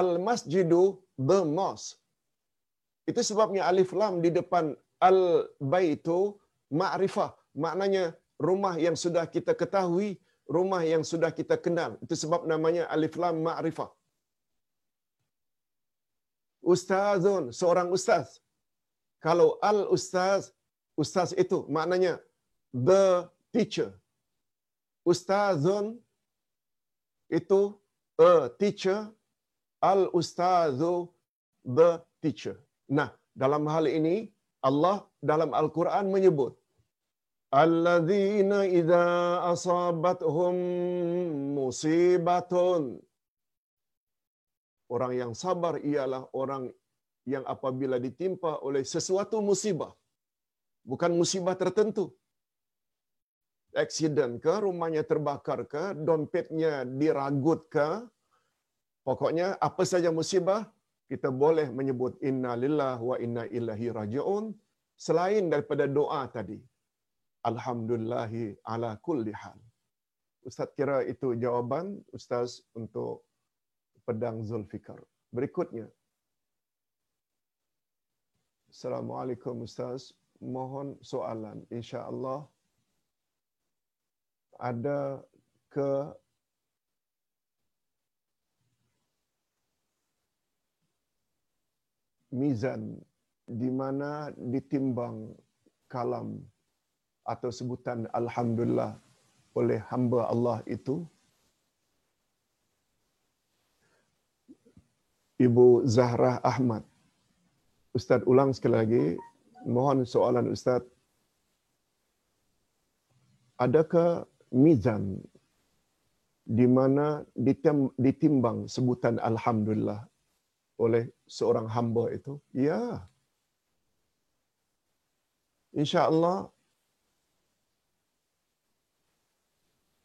al masjidu the mosque itu sebabnya alif lam di depan al baitu ma'rifah maknanya rumah yang sudah kita ketahui, rumah yang sudah kita kenal. Itu sebab namanya alif lam ma'rifah. Ustazun, seorang ustaz. Kalau al ustaz, ustaz itu maknanya the teacher. Ustazun itu a teacher, al ustazu the teacher. Nah, dalam hal ini Allah dalam Al-Quran menyebut Alladzina idza asabathum musibatun. Orang yang sabar ialah orang yang apabila ditimpa oleh sesuatu musibah. Bukan musibah tertentu. Aksiden ke, rumahnya terbakar ke, dompetnya diragut ke, pokoknya apa saja musibah, kita boleh menyebut inna lillah wa inna ilahi raji'un selain daripada doa tadi. Alhamdulillahi ala kulli hal. Ustaz kira itu jawaban Ustaz untuk pedang Zulfikar. Berikutnya. Assalamualaikum Ustaz. Mohon soalan. InsyaAllah ada ke mizan di mana ditimbang kalam atau sebutan Alhamdulillah oleh hamba Allah itu Ibu Zahra Ahmad. Ustaz ulang sekali lagi. Mohon soalan Ustaz. Adakah mizan di mana ditimbang sebutan Alhamdulillah oleh seorang hamba itu? Ya. Insya Allah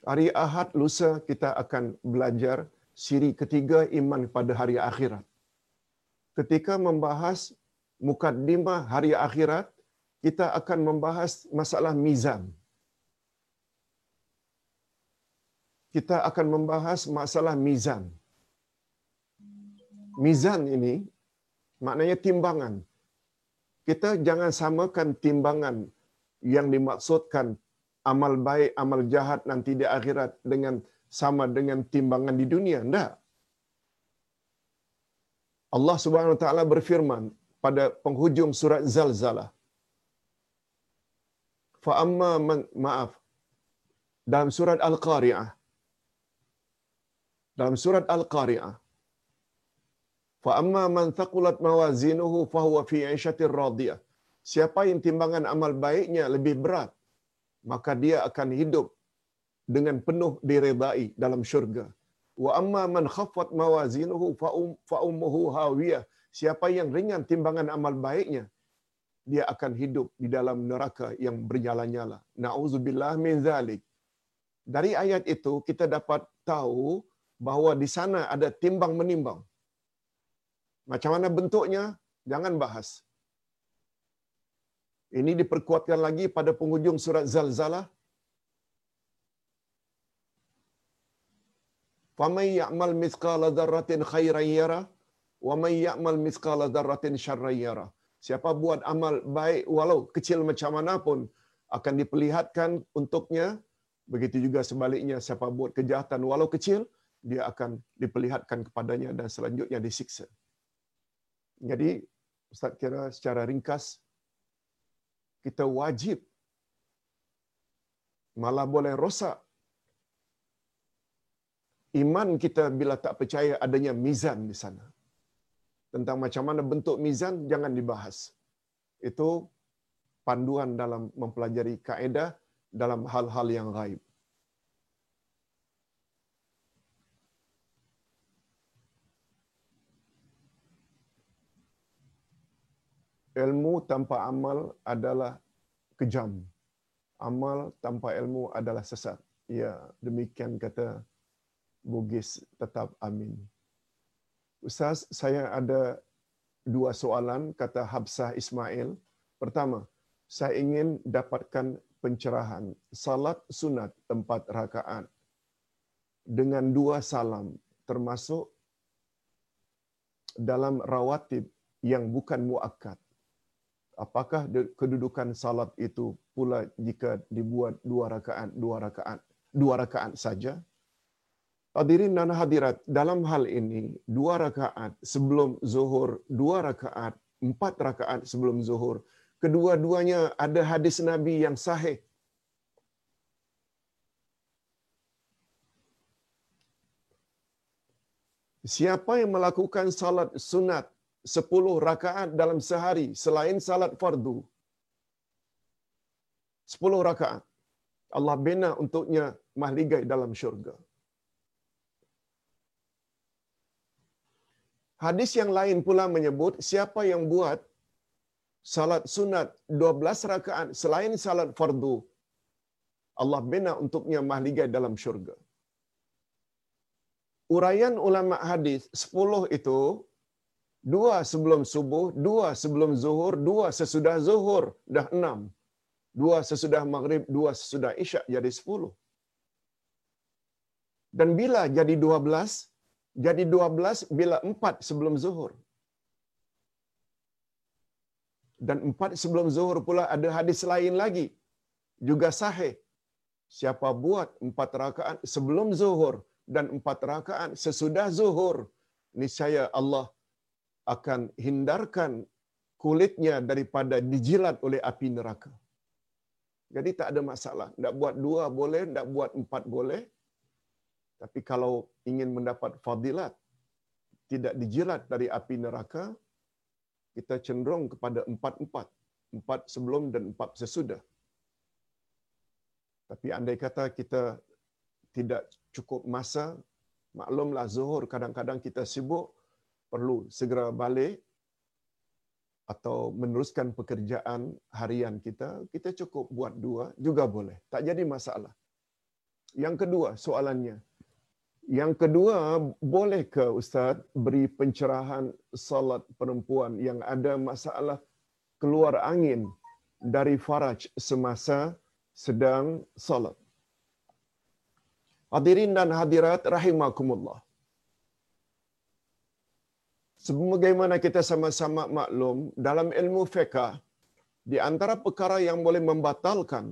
hari Ahad lusa kita akan belajar siri ketiga iman pada hari akhirat. Ketika membahas mukaddimah hari akhirat, kita akan membahas masalah mizan. Kita akan membahas masalah mizan. Mizan ini maknanya timbangan. Kita jangan samakan timbangan yang dimaksudkan amal baik, amal jahat nanti di akhirat dengan sama dengan timbangan di dunia. Tidak. Allah Subhanahu Wa Taala berfirman pada penghujung surat Zalzalah. Fa amma man maaf dalam surat Al-Qari'ah. Dalam surat Al-Qari'ah. Fa amma man thaqulat mawazinuhu fa huwa fi 'ishatir radiyah. Siapa yang timbangan amal baiknya lebih berat, maka dia akan hidup dengan penuh diredai dalam syurga. Wa amma man khaffat mawazinuhu fa ummuhu hawiyah. Siapa yang ringan timbangan amal baiknya, dia akan hidup di dalam neraka yang bernyala-nyala. Nauzubillah min zalik. Dari ayat itu kita dapat tahu bahawa di sana ada timbang menimbang. Macam mana bentuknya? Jangan bahas. Ini diperkuatkan lagi pada penghujung surat Zalzalah فَمَنْ يَعْمَلْ مِثْقَالَ ذَرَّةٍ خَيْرًا يَرَهُ وَمَنْ يَعْمَلْ مِثْقَالَ ذَرَّةٍ شَرًّا يَرَهُ Siapa buat amal baik walau kecil macam mana pun akan diperlihatkan untuknya. Begitu juga sebaliknya siapa buat kejahatan walau kecil dia akan diperlihatkan kepadanya dan selanjutnya disiksa. Jadi Ustaz kira secara ringkas kita wajib malah boleh rosak iman kita bila tak percaya adanya mizan di sana. Tentang macam mana bentuk mizan jangan dibahas. Itu panduan dalam mempelajari kaedah dalam hal-hal yang gaib. Ilmu tanpa amal adalah kejam. Amal tanpa ilmu adalah sesat. Ya, demikian kata Bugis tetap amin. Ustaz, saya ada dua soalan, kata Habsah Ismail. Pertama, saya ingin dapatkan pencerahan. Salat sunat empat rakaat dengan dua salam termasuk dalam rawatib yang bukan muakkad. Apakah kedudukan salat itu pula jika dibuat dua rakaat, dua rakaat, dua rakaat saja? Hadirin dan hadirat, dalam hal ini, dua rakaat sebelum zuhur, dua rakaat, empat rakaat sebelum zuhur, kedua-duanya ada hadis Nabi yang sahih. Siapa yang melakukan salat sunat sepuluh rakaat dalam sehari selain salat fardu, sepuluh rakaat, Allah bina untuknya mahligai dalam syurga. Hadis yang lain pula menyebut siapa yang buat salat sunat 12 rakaat selain salat fardu Allah bina untuknya mahligai dalam syurga. Urayan ulama hadis 10 itu dua sebelum subuh, dua sebelum zuhur, dua sesudah zuhur, dah enam. Dua sesudah maghrib, dua sesudah isyak, jadi sepuluh. Dan bila jadi dua belas, jadi dua belas bila empat sebelum zuhur. Dan empat sebelum zuhur pula ada hadis lain lagi. Juga sahih. Siapa buat empat rakaat sebelum zuhur dan empat rakaat sesudah zuhur, niscaya Allah akan hindarkan kulitnya daripada dijilat oleh api neraka. Jadi tak ada masalah. Tak buat dua boleh, tak buat empat boleh. Tapi kalau ingin mendapat fadilat, tidak dijilat dari api neraka, kita cenderung kepada empat-empat. Empat sebelum dan empat sesudah. Tapi andai kata kita tidak cukup masa, maklumlah zuhur kadang-kadang kita sibuk, perlu segera balik atau meneruskan pekerjaan harian kita, kita cukup buat dua juga boleh. Tak jadi masalah. Yang kedua soalannya, yang kedua, boleh ke Ustaz beri pencerahan salat perempuan yang ada masalah keluar angin dari faraj semasa sedang salat? Hadirin dan hadirat rahimakumullah. Sebagaimana kita sama-sama maklum, dalam ilmu fiqah, di antara perkara yang boleh membatalkan,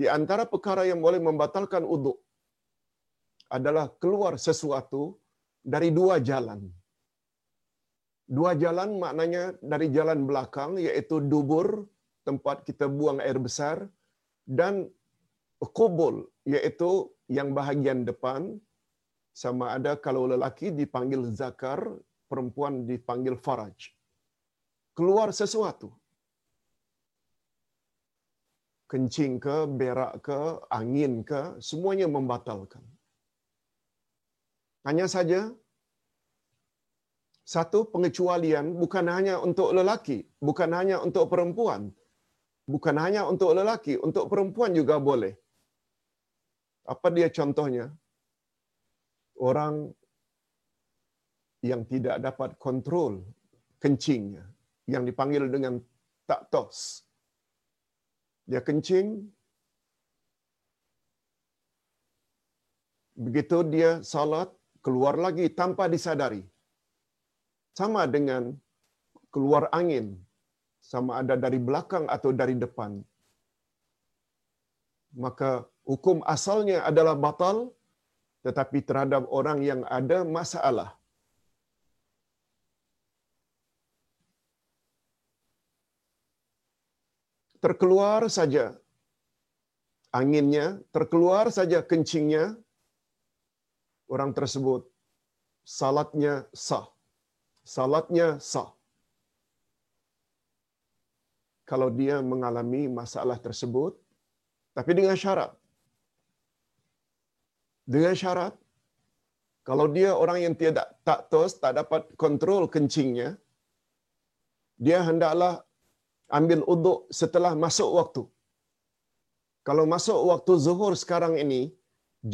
di antara perkara yang boleh membatalkan uduk, adalah keluar sesuatu dari dua jalan. Dua jalan maknanya dari jalan belakang, iaitu dubur, tempat kita buang air besar, dan kubul, iaitu yang bahagian depan, sama ada kalau lelaki dipanggil zakar, perempuan dipanggil faraj. Keluar sesuatu. Kencing ke, berak ke, angin ke, semuanya membatalkan. Hanya saja, satu pengecualian bukan hanya untuk lelaki, bukan hanya untuk perempuan, bukan hanya untuk lelaki, untuk perempuan juga boleh. Apa dia contohnya? Orang yang tidak dapat kontrol kencingnya, yang dipanggil dengan tak tos. Dia kencing, begitu dia salat, keluar lagi tanpa disadari. Sama dengan keluar angin, sama ada dari belakang atau dari depan. Maka hukum asalnya adalah batal, tetapi terhadap orang yang ada masalah. Terkeluar saja anginnya, terkeluar saja kencingnya, orang tersebut salatnya sah. Salatnya sah. Kalau dia mengalami masalah tersebut, tapi dengan syarat. Dengan syarat, kalau dia orang yang tidak tak tos, tak dapat kontrol kencingnya, dia hendaklah ambil uduk setelah masuk waktu. Kalau masuk waktu zuhur sekarang ini,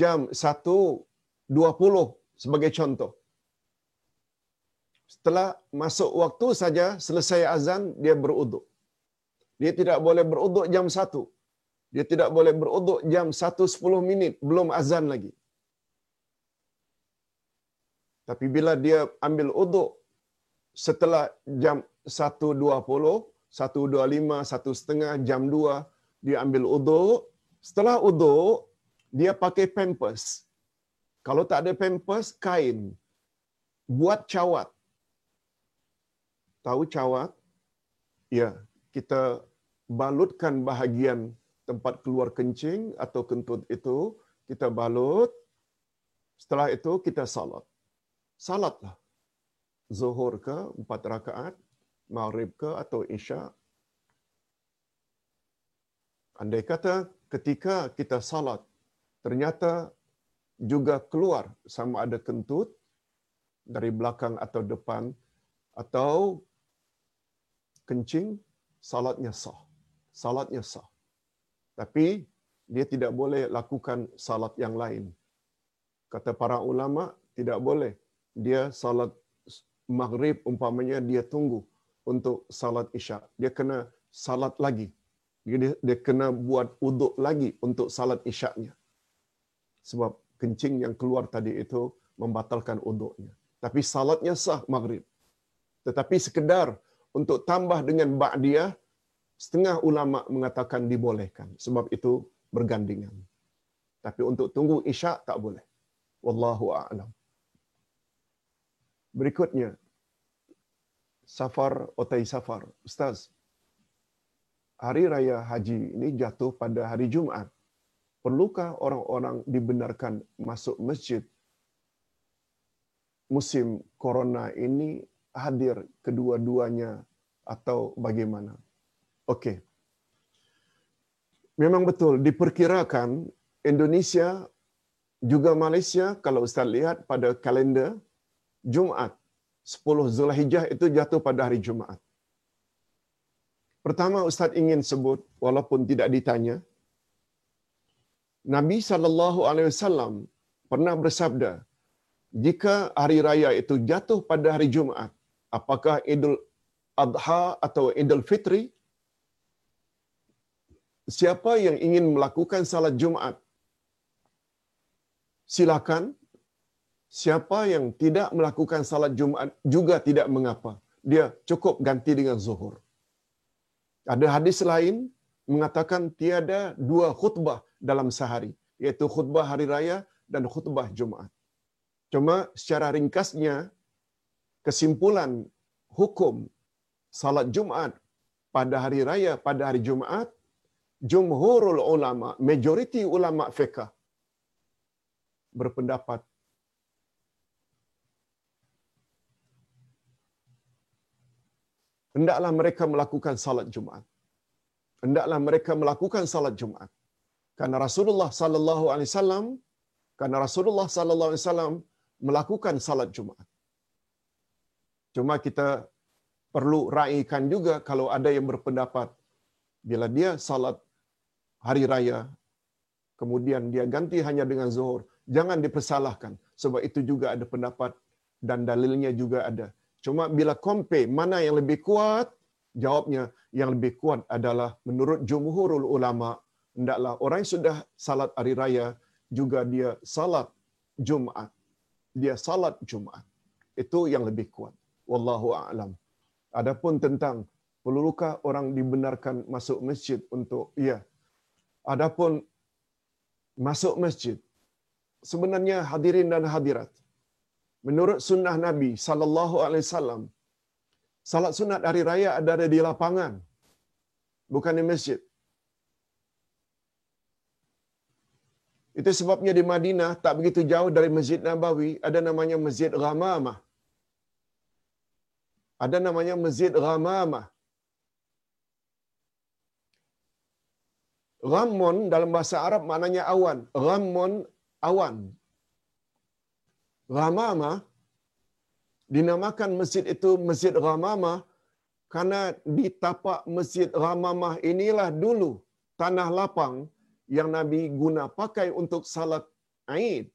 jam 1.20 sebagai contoh. Setelah masuk waktu saja, selesai azan, dia beruduk. Dia tidak boleh beruduk jam 1. Dia tidak boleh beruduk jam 1.10 minit, belum azan lagi. Tapi bila dia ambil uduk setelah jam 1.20, 1.25, 1.30, jam 2, dia ambil uduk. Setelah uduk, dia pakai pampers. Kalau tak ada pampers, kain. Buat cawat. Tahu cawat? Ya, kita balutkan bahagian tempat keluar kencing atau kentut itu, kita balut. Setelah itu, kita salat. Salatlah. Zuhur ke, empat rakaat, maghrib ke atau isya. Andai kata ketika kita salat, ternyata juga keluar sama ada kentut dari belakang atau depan atau kencing, salatnya sah. Salatnya sah. Tapi dia tidak boleh lakukan salat yang lain. Kata para ulama, tidak boleh. Dia salat maghrib umpamanya dia tunggu untuk salat isyak. Dia kena salat lagi. Dia, dia kena buat uduk lagi untuk salat isyaknya. Sebab kencing yang keluar tadi itu membatalkan uduknya. Tapi salatnya sah maghrib. Tetapi sekedar untuk tambah dengan ba'diyah, setengah ulama mengatakan dibolehkan. Sebab itu bergandingan. Tapi untuk tunggu isyak tak boleh. Wallahu a'lam. Berikutnya, safar otai safar. Ustaz, hari raya haji ini jatuh pada hari Jumaat. Perlukah orang-orang dibenarkan masuk masjid musim corona ini hadir kedua-duanya atau bagaimana? Okey. Memang betul diperkirakan Indonesia juga Malaysia kalau Ustaz lihat pada kalender Jumaat 10 Zulhijjah itu jatuh pada hari Jumaat. Pertama Ustaz ingin sebut walaupun tidak ditanya Nabi sallallahu alaihi wasallam pernah bersabda jika hari raya itu jatuh pada hari Jumaat apakah Idul Adha atau Idul Fitri siapa yang ingin melakukan salat Jumaat silakan siapa yang tidak melakukan salat Jumaat juga tidak mengapa. Dia cukup ganti dengan zuhur. Ada hadis lain mengatakan tiada dua khutbah dalam sehari iaitu khutbah hari raya dan khutbah Jumaat. Cuma secara ringkasnya kesimpulan hukum salat Jumaat pada hari raya pada hari Jumaat jumhurul ulama, majoriti ulama fiqh berpendapat hendaklah mereka melakukan salat Jumaat. Hendaklah mereka melakukan salat Jumaat. Karena Rasulullah sallallahu alaihi wasallam karena Rasulullah sallallahu alaihi wasallam melakukan salat Jumaat. Cuma kita perlu raikan juga kalau ada yang berpendapat bila dia salat hari raya, kemudian dia ganti hanya dengan zuhur, jangan dipersalahkan. Sebab itu juga ada pendapat dan dalilnya juga ada. Cuma bila compare mana yang lebih kuat, jawabnya yang lebih kuat adalah menurut jumhurul ulama, hendaklah orang yang sudah salat hari raya, juga dia salat Jumaat. Dia salat Jumaat. Itu yang lebih kuat. Wallahu a'lam. Adapun tentang perlukah orang dibenarkan masuk masjid untuk ya Adapun masuk masjid, sebenarnya hadirin dan hadirat, menurut sunnah Nabi sallallahu alaihi wasallam, salat sunat hari raya ada di lapangan, bukan di masjid. Itu sebabnya di Madinah tak begitu jauh dari Masjid Nabawi ada namanya Masjid Ghamamah. Ada namanya Masjid Ghamamah. Ghammun dalam bahasa Arab maknanya awan. Ghammun awan. Ghamama dinamakan masjid itu Masjid Ghamama karena di tapak Masjid Ghamamah inilah dulu tanah lapang yang Nabi guna pakai untuk salat Aid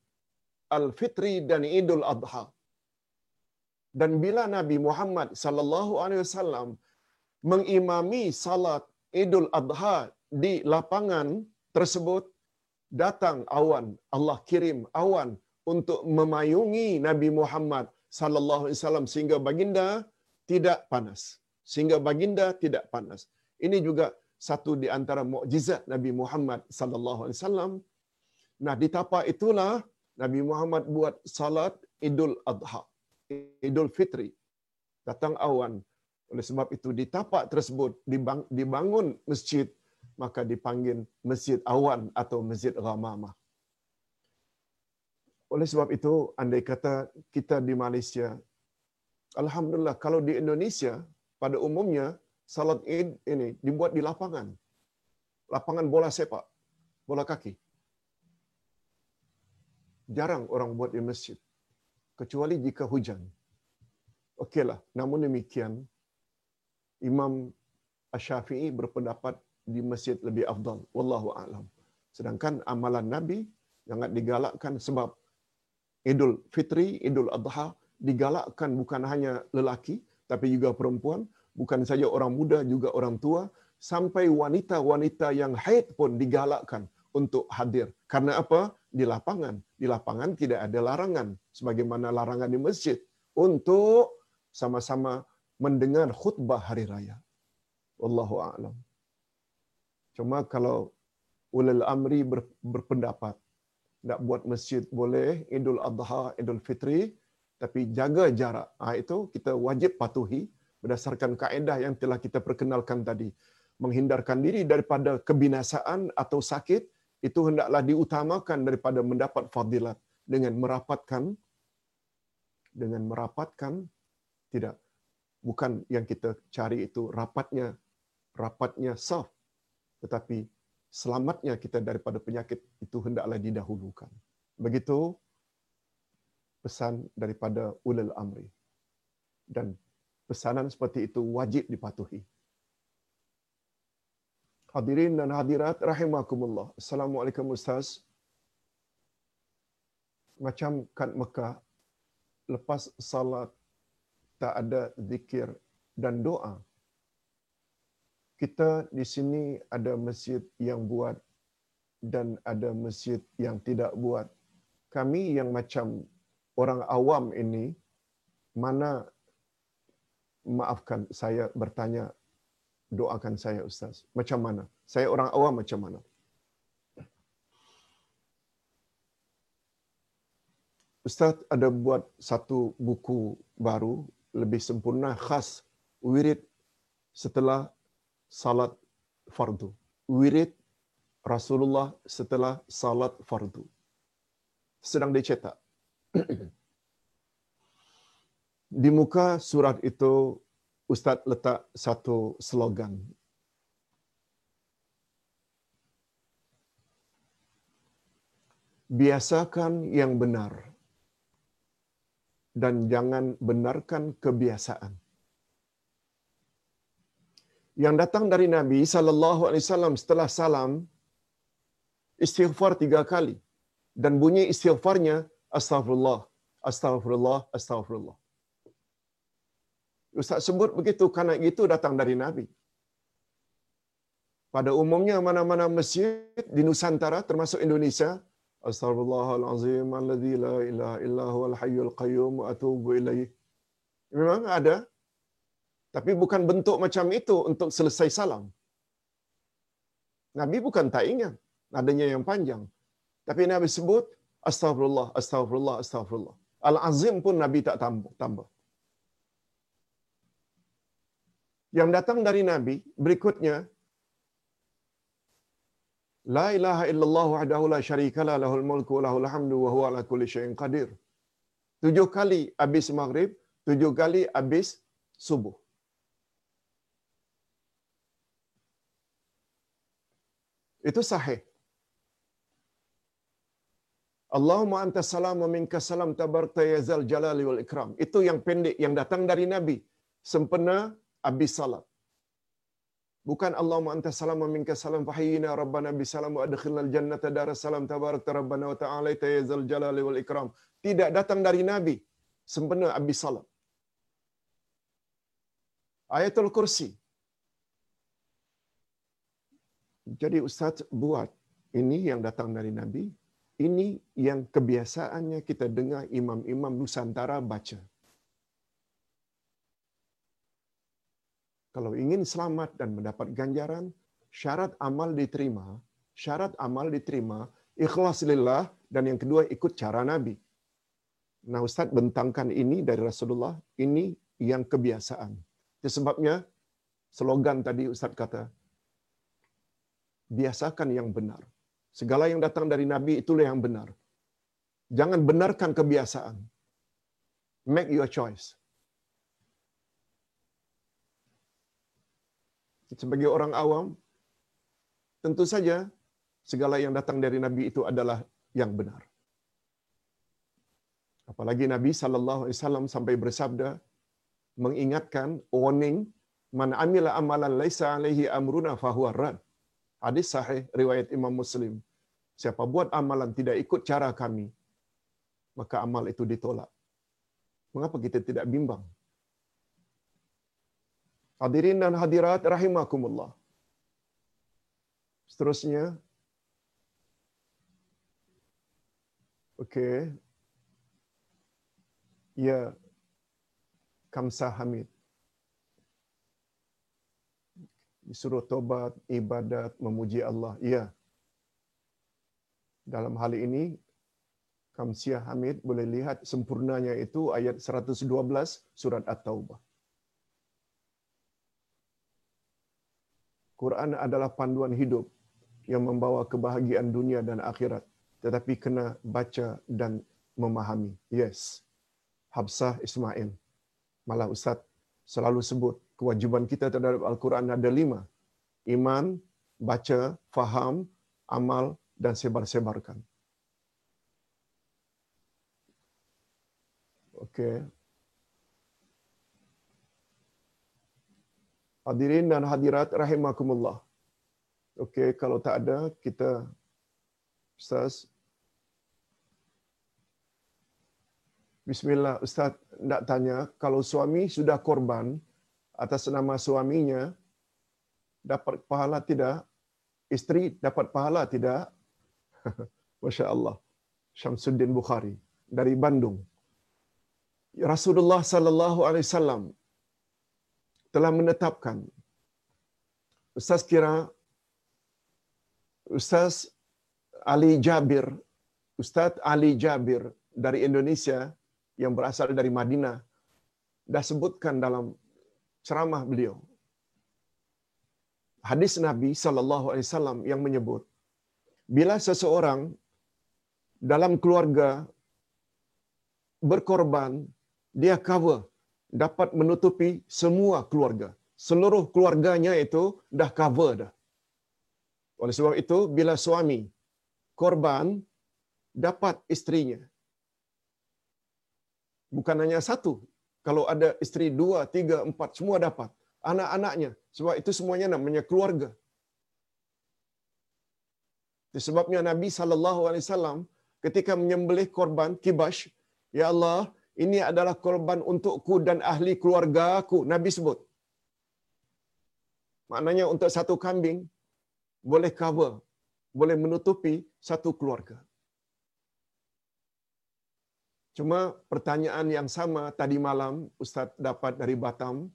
Al-Fitri dan Idul Adha. Dan bila Nabi Muhammad sallallahu alaihi wasallam mengimami salat Idul Adha di lapangan tersebut datang awan Allah kirim awan untuk memayungi Nabi Muhammad sallallahu alaihi wasallam sehingga baginda tidak panas. Sehingga baginda tidak panas. Ini juga satu di antara mukjizat Nabi Muhammad sallallahu alaihi wasallam. Nah di tapak itulah Nabi Muhammad buat salat Idul Adha Idul Fitri. Datang awan. Oleh sebab itu di tapak tersebut dibangun masjid maka dipanggil Masjid Awan atau Masjid Ghamamah. Oleh sebab itu, andai kata kita di Malaysia, Alhamdulillah, kalau di Indonesia, pada umumnya, salat id ini dibuat di lapangan. Lapangan bola sepak, bola kaki. Jarang orang buat di masjid. Kecuali jika hujan. Okeylah, namun demikian, Imam Ash-Syafi'i berpendapat di masjid lebih afdal wallahu alam Sedangkan amalan Nabi sangat digalakkan sebab Idul Fitri, Idul Adha digalakkan bukan hanya lelaki tapi juga perempuan, bukan saja orang muda juga orang tua, sampai wanita-wanita yang haid pun digalakkan untuk hadir. Karena apa? Di lapangan. Di lapangan tidak ada larangan sebagaimana larangan di masjid untuk sama-sama mendengar khutbah hari raya. Wallahu a'lam. Cuma kalau ulil amri berpendapat nak buat masjid boleh Idul Adha, Idul Fitri tapi jaga jarak. Ah itu kita wajib patuhi berdasarkan kaedah yang telah kita perkenalkan tadi. Menghindarkan diri daripada kebinasaan atau sakit itu hendaklah diutamakan daripada mendapat fadilat dengan merapatkan dengan merapatkan tidak bukan yang kita cari itu rapatnya rapatnya saf tetapi selamatnya kita daripada penyakit itu hendaklah didahulukan begitu pesan daripada ulil amri dan pesanan seperti itu wajib dipatuhi Hadirin dan hadirat rahimakumullah. Assalamualaikum Ustaz. Macam kat Mekah, lepas salat tak ada zikir dan doa. Kita di sini ada masjid yang buat dan ada masjid yang tidak buat. Kami yang macam orang awam ini, mana maafkan saya bertanya doakan saya Ustaz. Macam mana? Saya orang awam macam mana? Ustaz ada buat satu buku baru lebih sempurna khas wirid setelah salat fardu. Wirid Rasulullah setelah salat fardu. Sedang dicetak. Di muka surat itu Ustaz letak satu slogan. Biasakan yang benar dan jangan benarkan kebiasaan. Yang datang dari Nabi sallallahu alaihi wasallam setelah salam istighfar tiga kali dan bunyi istighfarnya astagfirullah astagfirullah astagfirullah Ustaz sebut begitu kerana itu datang dari Nabi. Pada umumnya mana-mana masjid di Nusantara termasuk Indonesia, Astaghfirullahalazim alladzi la ilaha illa huwal hayyul qayyum wa atubu ilaih. Memang ada. Tapi bukan bentuk macam itu untuk selesai salam. Nabi bukan tak ingat adanya yang panjang. Tapi Nabi sebut astagfirullah, astagfirullah, astagfirullah. Al-Azim pun Nabi tak tambah. yang datang dari Nabi berikutnya La ilaha illallah wahdahu la syarika la lahul mulku wa lahul hamdu wa huwa ala kulli syai'in qadir. Tujuh kali habis maghrib, tujuh kali habis subuh. Itu sahih. Allahumma anta salam wa minka salam tabarakta ya zal jalali wal ikram. Itu yang pendek yang datang dari Nabi. Sempena habis salat. Bukan Allahumma anta salam wa minka salam fahayyina rabbana bi salam wa adkhilna al jannata dar salam tabarakta rabbana wa ta'ala ya zal jalali wal ikram. Tidak datang dari Nabi sempena habis salat. Ayatul Kursi. Jadi Ustaz buat ini yang datang dari Nabi, ini yang kebiasaannya kita dengar imam-imam Nusantara baca. kalau ingin selamat dan mendapat ganjaran, syarat amal diterima, syarat amal diterima, ikhlas lillah dan yang kedua ikut cara Nabi. Nah Ustaz bentangkan ini dari Rasulullah, ini yang kebiasaan. Itu sebabnya slogan tadi Ustaz kata, biasakan yang benar. Segala yang datang dari Nabi itulah yang benar. Jangan benarkan kebiasaan. Make your choice. sebagai orang awam, tentu saja segala yang datang dari Nabi itu adalah yang benar. Apalagi Nabi sallallahu alaihi wasallam sampai bersabda mengingatkan warning man amila amalan laisa alaihi amruna fahuwa rad. Hadis sahih riwayat Imam Muslim. Siapa buat amalan tidak ikut cara kami, maka amal itu ditolak. Mengapa kita tidak bimbang? Hadirin dan hadirat rahimakumullah. Seterusnya, Okey. Ya. Kamsah Hamid. Disuruh tobat, ibadat, memuji Allah. Ya. Dalam hal ini, Kamsiah Hamid boleh lihat sempurnanya itu ayat 112 surat At-Taubah. Quran adalah panduan hidup yang membawa kebahagiaan dunia dan akhirat tetapi kena baca dan memahami. Yes. Habsah Ismail. Malah Ustaz selalu sebut kewajiban kita terhadap Al-Quran ada lima. Iman, baca, faham, amal, dan sebar-sebarkan. Okey. Hadirin dan hadirat rahimakumullah. Okey, kalau tak ada kita Ustaz Bismillah, Ustaz nak tanya, kalau suami sudah korban atas nama suaminya, dapat pahala tidak? Isteri dapat pahala tidak? Masya Allah. Syamsuddin Bukhari dari Bandung. Rasulullah sallallahu alaihi wasallam telah menetapkan Ustaz kira Ustaz Ali Jabir Ustaz Ali Jabir dari Indonesia yang berasal dari Madinah dah sebutkan dalam ceramah beliau. Hadis Nabi sallallahu alaihi wasallam yang menyebut bila seseorang dalam keluarga berkorban dia cover dapat menutupi semua keluarga. Seluruh keluarganya itu dah cover dah. Oleh sebab itu bila suami korban dapat istrinya bukan hanya satu. Kalau ada isteri dua, tiga, empat, semua dapat. Anak-anaknya. Sebab itu semuanya namanya keluarga. Sebabnya Nabi SAW ketika menyembelih korban kibash, Ya Allah, ini adalah korban untukku dan ahli keluarga aku. Nabi sebut. Maknanya untuk satu kambing, boleh cover, boleh menutupi satu keluarga. Cuma pertanyaan yang sama tadi malam Ustaz dapat dari Batam.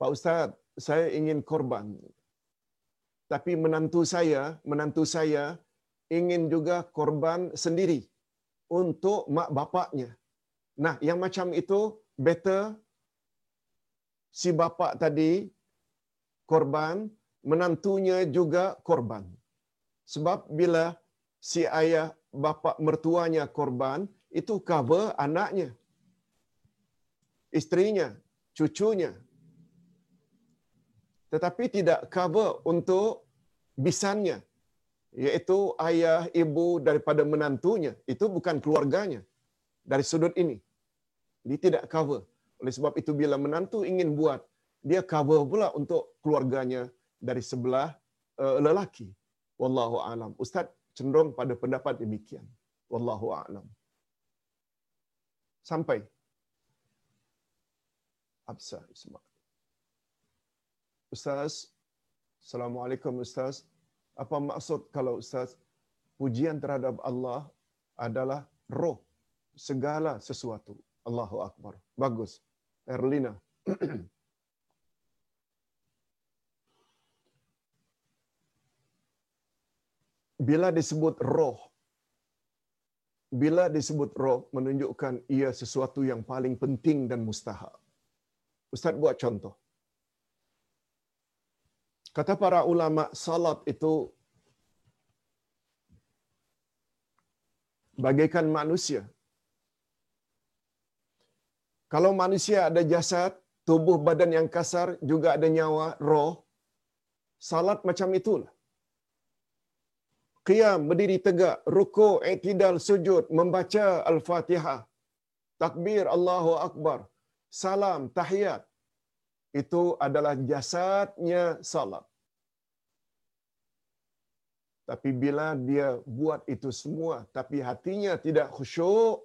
Pak Ustaz, saya ingin korban. Tapi menantu saya, menantu saya ingin juga korban sendiri untuk mak bapaknya. Nah, yang macam itu better si bapak tadi korban, menantunya juga korban. Sebab bila si ayah bapa mertuanya korban, itu cover anaknya, istrinya, cucunya. Tetapi tidak cover untuk bisannya, iaitu ayah, ibu daripada menantunya. Itu bukan keluarganya dari sudut ini. Dia tidak cover. Oleh sebab itu bila menantu ingin buat, dia cover pula untuk keluarganya dari sebelah uh, lelaki. Wallahu alam. Ustaz cenderung pada pendapat demikian. Wallahu a'lam. Sampai Absa Ismail. Ustaz, Assalamualaikum Ustaz. Apa maksud kalau Ustaz pujian terhadap Allah adalah roh segala sesuatu. Allahu Akbar. Bagus. Erlina. bila disebut roh bila disebut roh menunjukkan ia sesuatu yang paling penting dan mustahak. Ustaz buat contoh. Kata para ulama salat itu bagaikan manusia. Kalau manusia ada jasad tubuh badan yang kasar juga ada nyawa roh salat macam itulah qiyam berdiri tegak, ruku, i'tidal, sujud, membaca al-Fatihah, takbir Allahu akbar, salam, tahiyat. Itu adalah jasadnya salat. Tapi bila dia buat itu semua tapi hatinya tidak khusyuk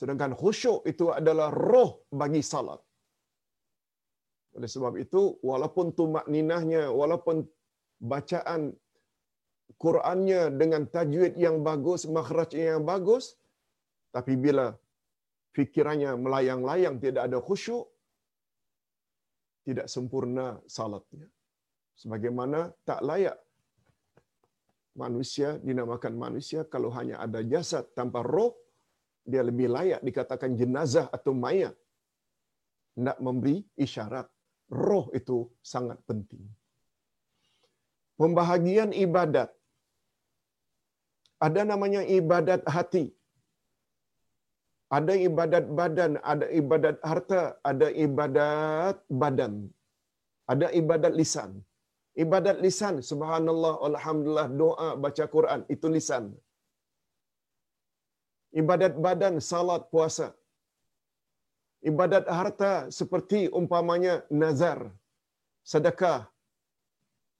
Sedangkan khusyuk itu adalah roh bagi salat. Oleh sebab itu, walaupun tumak ninahnya, walaupun bacaan Qurannya dengan tajwid yang bagus, makhraj yang bagus, tapi bila fikirannya melayang-layang, tidak ada khusyuk, tidak sempurna salatnya. Sebagaimana tak layak manusia dinamakan manusia kalau hanya ada jasad tanpa roh, dia lebih layak dikatakan jenazah atau mayat. Nak memberi isyarat. Roh itu sangat penting. Pembahagian ibadat. Ada namanya ibadat hati. Ada ibadat badan, ada ibadat harta, ada ibadat badan. Ada ibadat lisan. Ibadat lisan, subhanallah, alhamdulillah, doa, baca Quran, itu lisan ibadat badan, salat, puasa. Ibadat harta seperti umpamanya nazar, sedekah,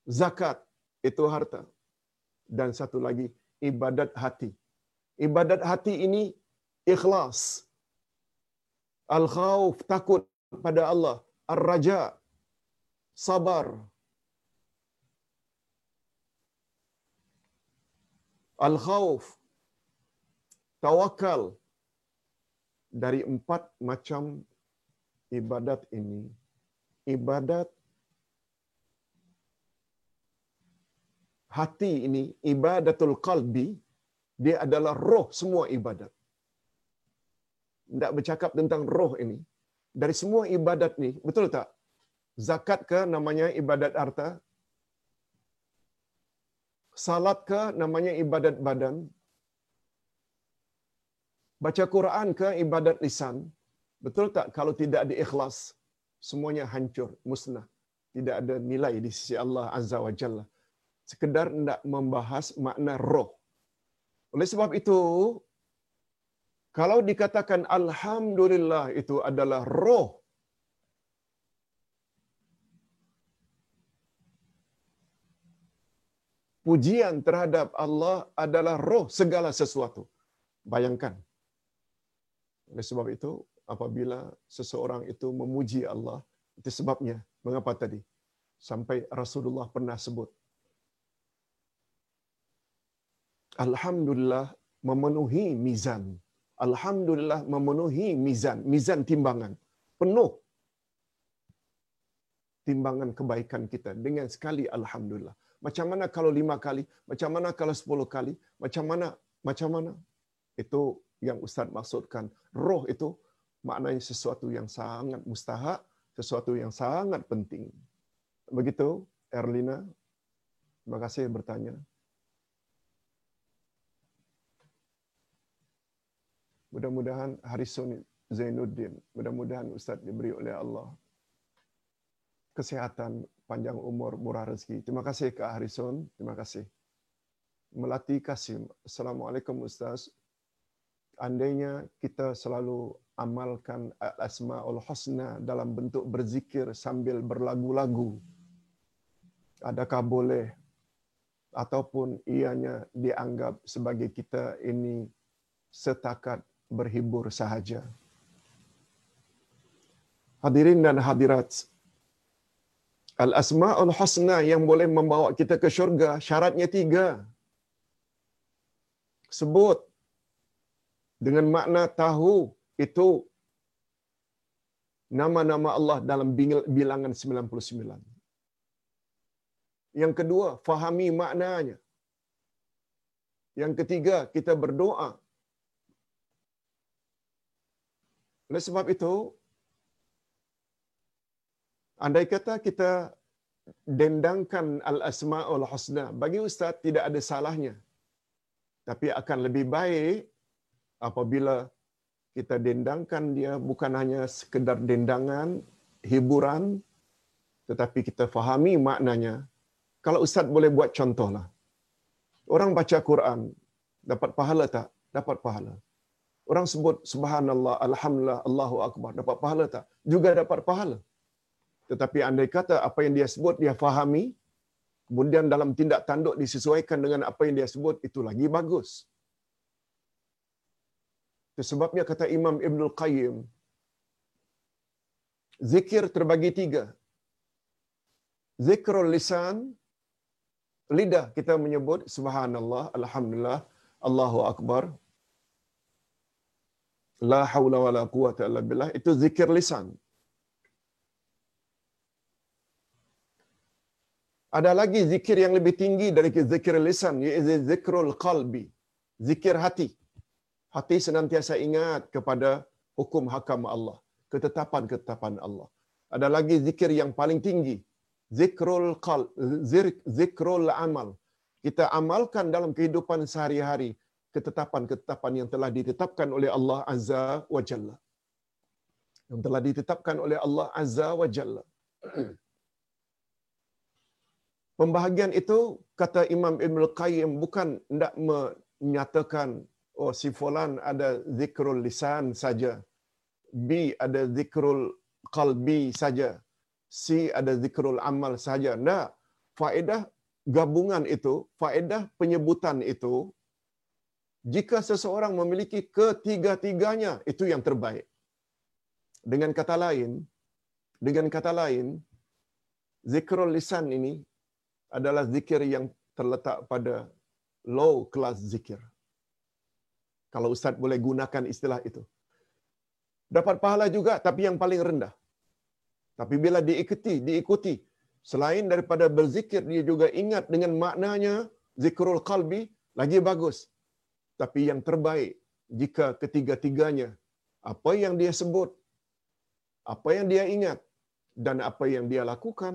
zakat, itu harta. Dan satu lagi, ibadat hati. Ibadat hati ini ikhlas. Al-khawf, takut pada Allah. Ar-raja, sabar. Al-khawf, tawakal dari empat macam ibadat ini ibadat hati ini ibadatul qalbi dia adalah roh semua ibadat. Tidak bercakap tentang roh ini. Dari semua ibadat ni betul tak? Zakat ke namanya ibadat harta? Salat ke namanya ibadat badan baca Quran ke ibadat lisan? Betul tak kalau tidak ada ikhlas, semuanya hancur, musnah. Tidak ada nilai di sisi Allah Azza wa Jalla. Sekedar tidak membahas makna roh. Oleh sebab itu, kalau dikatakan Alhamdulillah itu adalah roh, pujian terhadap Allah adalah roh segala sesuatu. Bayangkan, oleh sebab itu, apabila seseorang itu memuji Allah, itu sebabnya mengapa tadi sampai Rasulullah pernah sebut Alhamdulillah memenuhi mizan. Alhamdulillah memenuhi mizan, mizan timbangan. Penuh timbangan kebaikan kita dengan sekali Alhamdulillah. Macam mana kalau lima kali? Macam mana kalau sepuluh kali? Macam mana? Macam mana? Itu yang Ustaz maksudkan. Roh itu maknanya sesuatu yang sangat mustahak, sesuatu yang sangat penting. Begitu, Erlina. Terima kasih bertanya. Mudah-mudahan Harisun Zainuddin, mudah-mudahan Ustaz diberi oleh Allah kesehatan, panjang umur, murah rezeki. Terima kasih Kak Harisun. Terima kasih. Melati Kasim. Assalamualaikum Ustaz andainya kita selalu amalkan asmaul husna dalam bentuk berzikir sambil berlagu-lagu adakah boleh? Ataupun ianya dianggap sebagai kita ini setakat berhibur sahaja. Hadirin dan hadirat al asmaul husna yang boleh membawa kita ke syurga syaratnya tiga. Sebut dengan makna tahu itu nama-nama Allah dalam bilangan 99. Yang kedua, fahami maknanya. Yang ketiga, kita berdoa. Oleh sebab itu, andai kata kita dendangkan al-asma'ul husna, bagi Ustaz tidak ada salahnya. Tapi akan lebih baik apabila kita dendangkan dia bukan hanya sekedar dendangan, hiburan, tetapi kita fahami maknanya. Kalau Ustaz boleh buat contohlah. Orang baca Quran, dapat pahala tak? Dapat pahala. Orang sebut subhanallah, alhamdulillah, Allahu Akbar, dapat pahala tak? Juga dapat pahala. Tetapi andai kata apa yang dia sebut, dia fahami, kemudian dalam tindak tanduk disesuaikan dengan apa yang dia sebut, itu lagi bagus. Sebabnya kata Imam Ibn Qayyim, zikir terbagi tiga. Zikrul lisan, lidah kita menyebut subhanallah, alhamdulillah, Allahu akbar. La haula wala quwata illa billah. Itu zikir lisan. Ada lagi zikir yang lebih tinggi dari zikir lisan, iaitu zikrul qalbi. Zikir hati. Hati senantiasa ingat kepada hukum hakam Allah. Ketetapan-ketetapan Allah. Ada lagi zikir yang paling tinggi. Zikrul qal, zikrul amal. Kita amalkan dalam kehidupan sehari-hari ketetapan-ketetapan yang telah ditetapkan oleh Allah Azza wa Jalla. Yang telah ditetapkan oleh Allah Azza wa Jalla. Pembahagian itu kata Imam Ibn Qayyim bukan tidak menyatakan oh si fulan ada zikrul lisan saja. B ada zikrul qalbi saja. C ada zikrul amal saja. Tidak. Faedah gabungan itu, faedah penyebutan itu, jika seseorang memiliki ketiga-tiganya, itu yang terbaik. Dengan kata lain, dengan kata lain, zikrul lisan ini adalah zikir yang terletak pada low class zikir. Kalau Ustaz boleh gunakan istilah itu. Dapat pahala juga, tapi yang paling rendah. Tapi bila diikuti, diikuti, selain daripada berzikir, dia juga ingat dengan maknanya, zikrul qalbi, lagi bagus. Tapi yang terbaik, jika ketiga-tiganya, apa yang dia sebut, apa yang dia ingat, dan apa yang dia lakukan,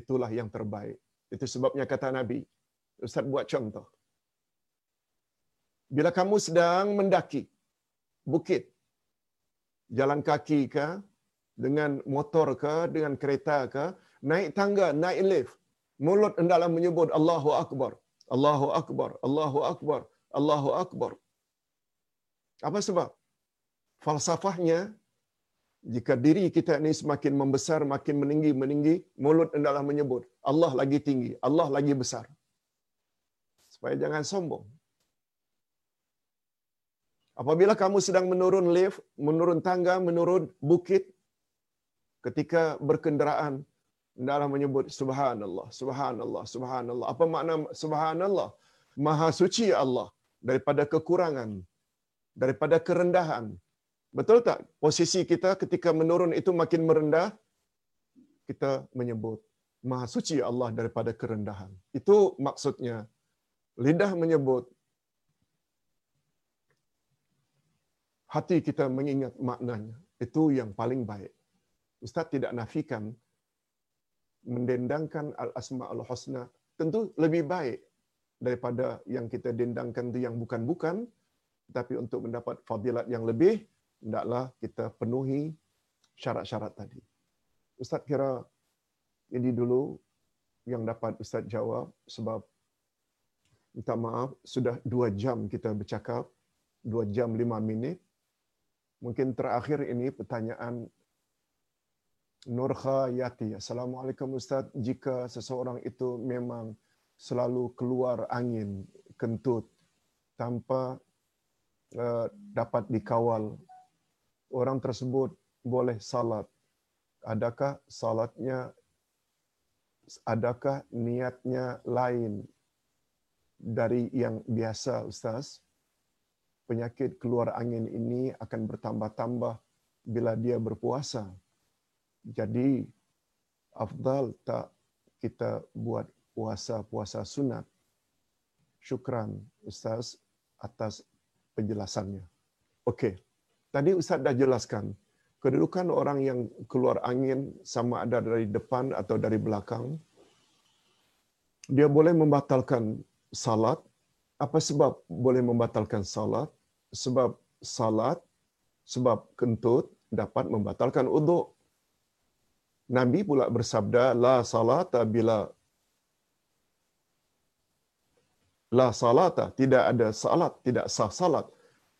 itulah yang terbaik. Itu sebabnya kata Nabi. Ustaz buat contoh. Bila kamu sedang mendaki bukit, jalan kaki ke, dengan motor ke, dengan kereta ke, naik tangga, naik lift, mulut hendaklah menyebut Allahu Akbar, Allahu Akbar, Allahu Akbar, Allahu Akbar. Apa sebab? Falsafahnya, jika diri kita ini semakin membesar, makin meninggi, meninggi, mulut hendaklah menyebut, Allah lagi tinggi, Allah lagi besar. Supaya jangan sombong. Apabila kamu sedang menurun lift, menurun tangga, menurun bukit, ketika berkenderaan, hendaklah menyebut Subhanallah, Subhanallah, Subhanallah. Apa makna Subhanallah? Maha suci Allah daripada kekurangan, daripada kerendahan, Betul tak? Posisi kita ketika menurun itu makin merendah, kita menyebut Maha Suci Allah daripada kerendahan. Itu maksudnya. Lidah menyebut, hati kita mengingat maknanya. Itu yang paling baik. Ustaz tidak nafikan mendendangkan al-asma al-husna tentu lebih baik daripada yang kita dendangkan itu yang bukan-bukan tapi untuk mendapat fadilat yang lebih hendaklah kita penuhi syarat-syarat tadi. Ustaz kira ini dulu yang dapat Ustaz jawab sebab minta maaf sudah dua jam kita bercakap, dua jam lima minit. Mungkin terakhir ini pertanyaan Nurha Yati. Assalamualaikum Ustaz. Jika seseorang itu memang selalu keluar angin kentut tanpa uh, dapat dikawal orang tersebut boleh salat. Adakah salatnya adakah niatnya lain dari yang biasa ustaz? Penyakit keluar angin ini akan bertambah-tambah bila dia berpuasa. Jadi afdal tak kita buat puasa-puasa sunat. Syukran ustaz atas penjelasannya. Okey. Tadi Ustaz dah jelaskan, kedudukan orang yang keluar angin sama ada dari depan atau dari belakang, dia boleh membatalkan salat. Apa sebab boleh membatalkan salat? Sebab salat, sebab kentut dapat membatalkan uduk. Nabi pula bersabda, La salata bila La salata, tidak ada salat, tidak sah salat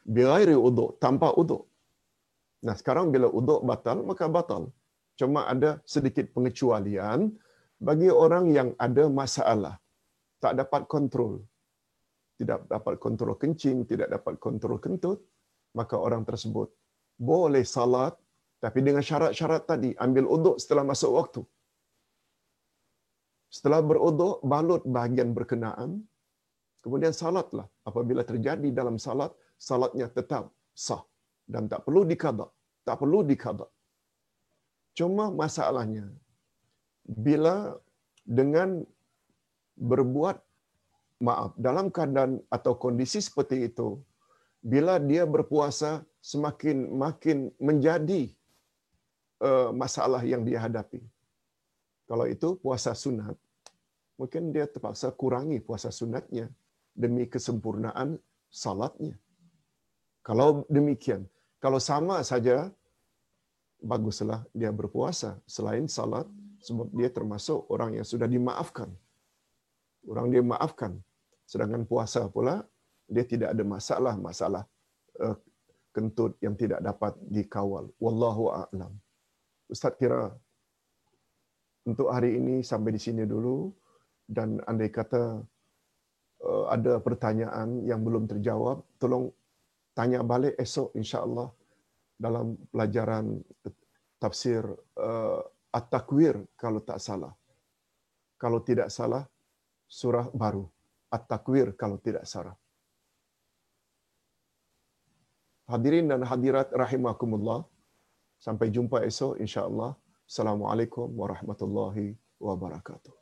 bighairi uduk, tanpa uduk. Nah, sekarang bila uduk batal, maka batal. Cuma ada sedikit pengecualian bagi orang yang ada masalah, tak dapat kontrol, tidak dapat kontrol kencing, tidak dapat kontrol kentut, maka orang tersebut boleh salat tapi dengan syarat-syarat tadi, ambil uduk setelah masuk waktu. Setelah beruduk, balut bahagian berkenaan, kemudian salatlah. Apabila terjadi dalam salat, salatnya tetap sah dan tak perlu dikadak. Tak perlu dikadak. Cuma masalahnya, bila dengan berbuat maaf dalam keadaan atau kondisi seperti itu, bila dia berpuasa semakin makin menjadi uh, masalah yang dia hadapi. Kalau itu puasa sunat, mungkin dia terpaksa kurangi puasa sunatnya demi kesempurnaan salatnya. Kalau demikian, kalau sama saja, baguslah dia berpuasa selain salat, sebab dia termasuk orang yang sudah dimaafkan. Orang dia maafkan. Sedangkan puasa pula, dia tidak ada masalah, masalah uh, kentut yang tidak dapat dikawal. Wallahu a'lam. Ustaz kira untuk hari ini sampai di sini dulu dan andai kata uh, ada pertanyaan yang belum terjawab, tolong tanya balik esok insya-Allah dalam pelajaran tafsir uh, At-Takwir kalau tak salah. Kalau tidak salah surah baru At-Takwir kalau tidak salah. Hadirin dan hadirat rahimakumullah. Sampai jumpa esok insya-Allah. Assalamualaikum warahmatullahi wabarakatuh.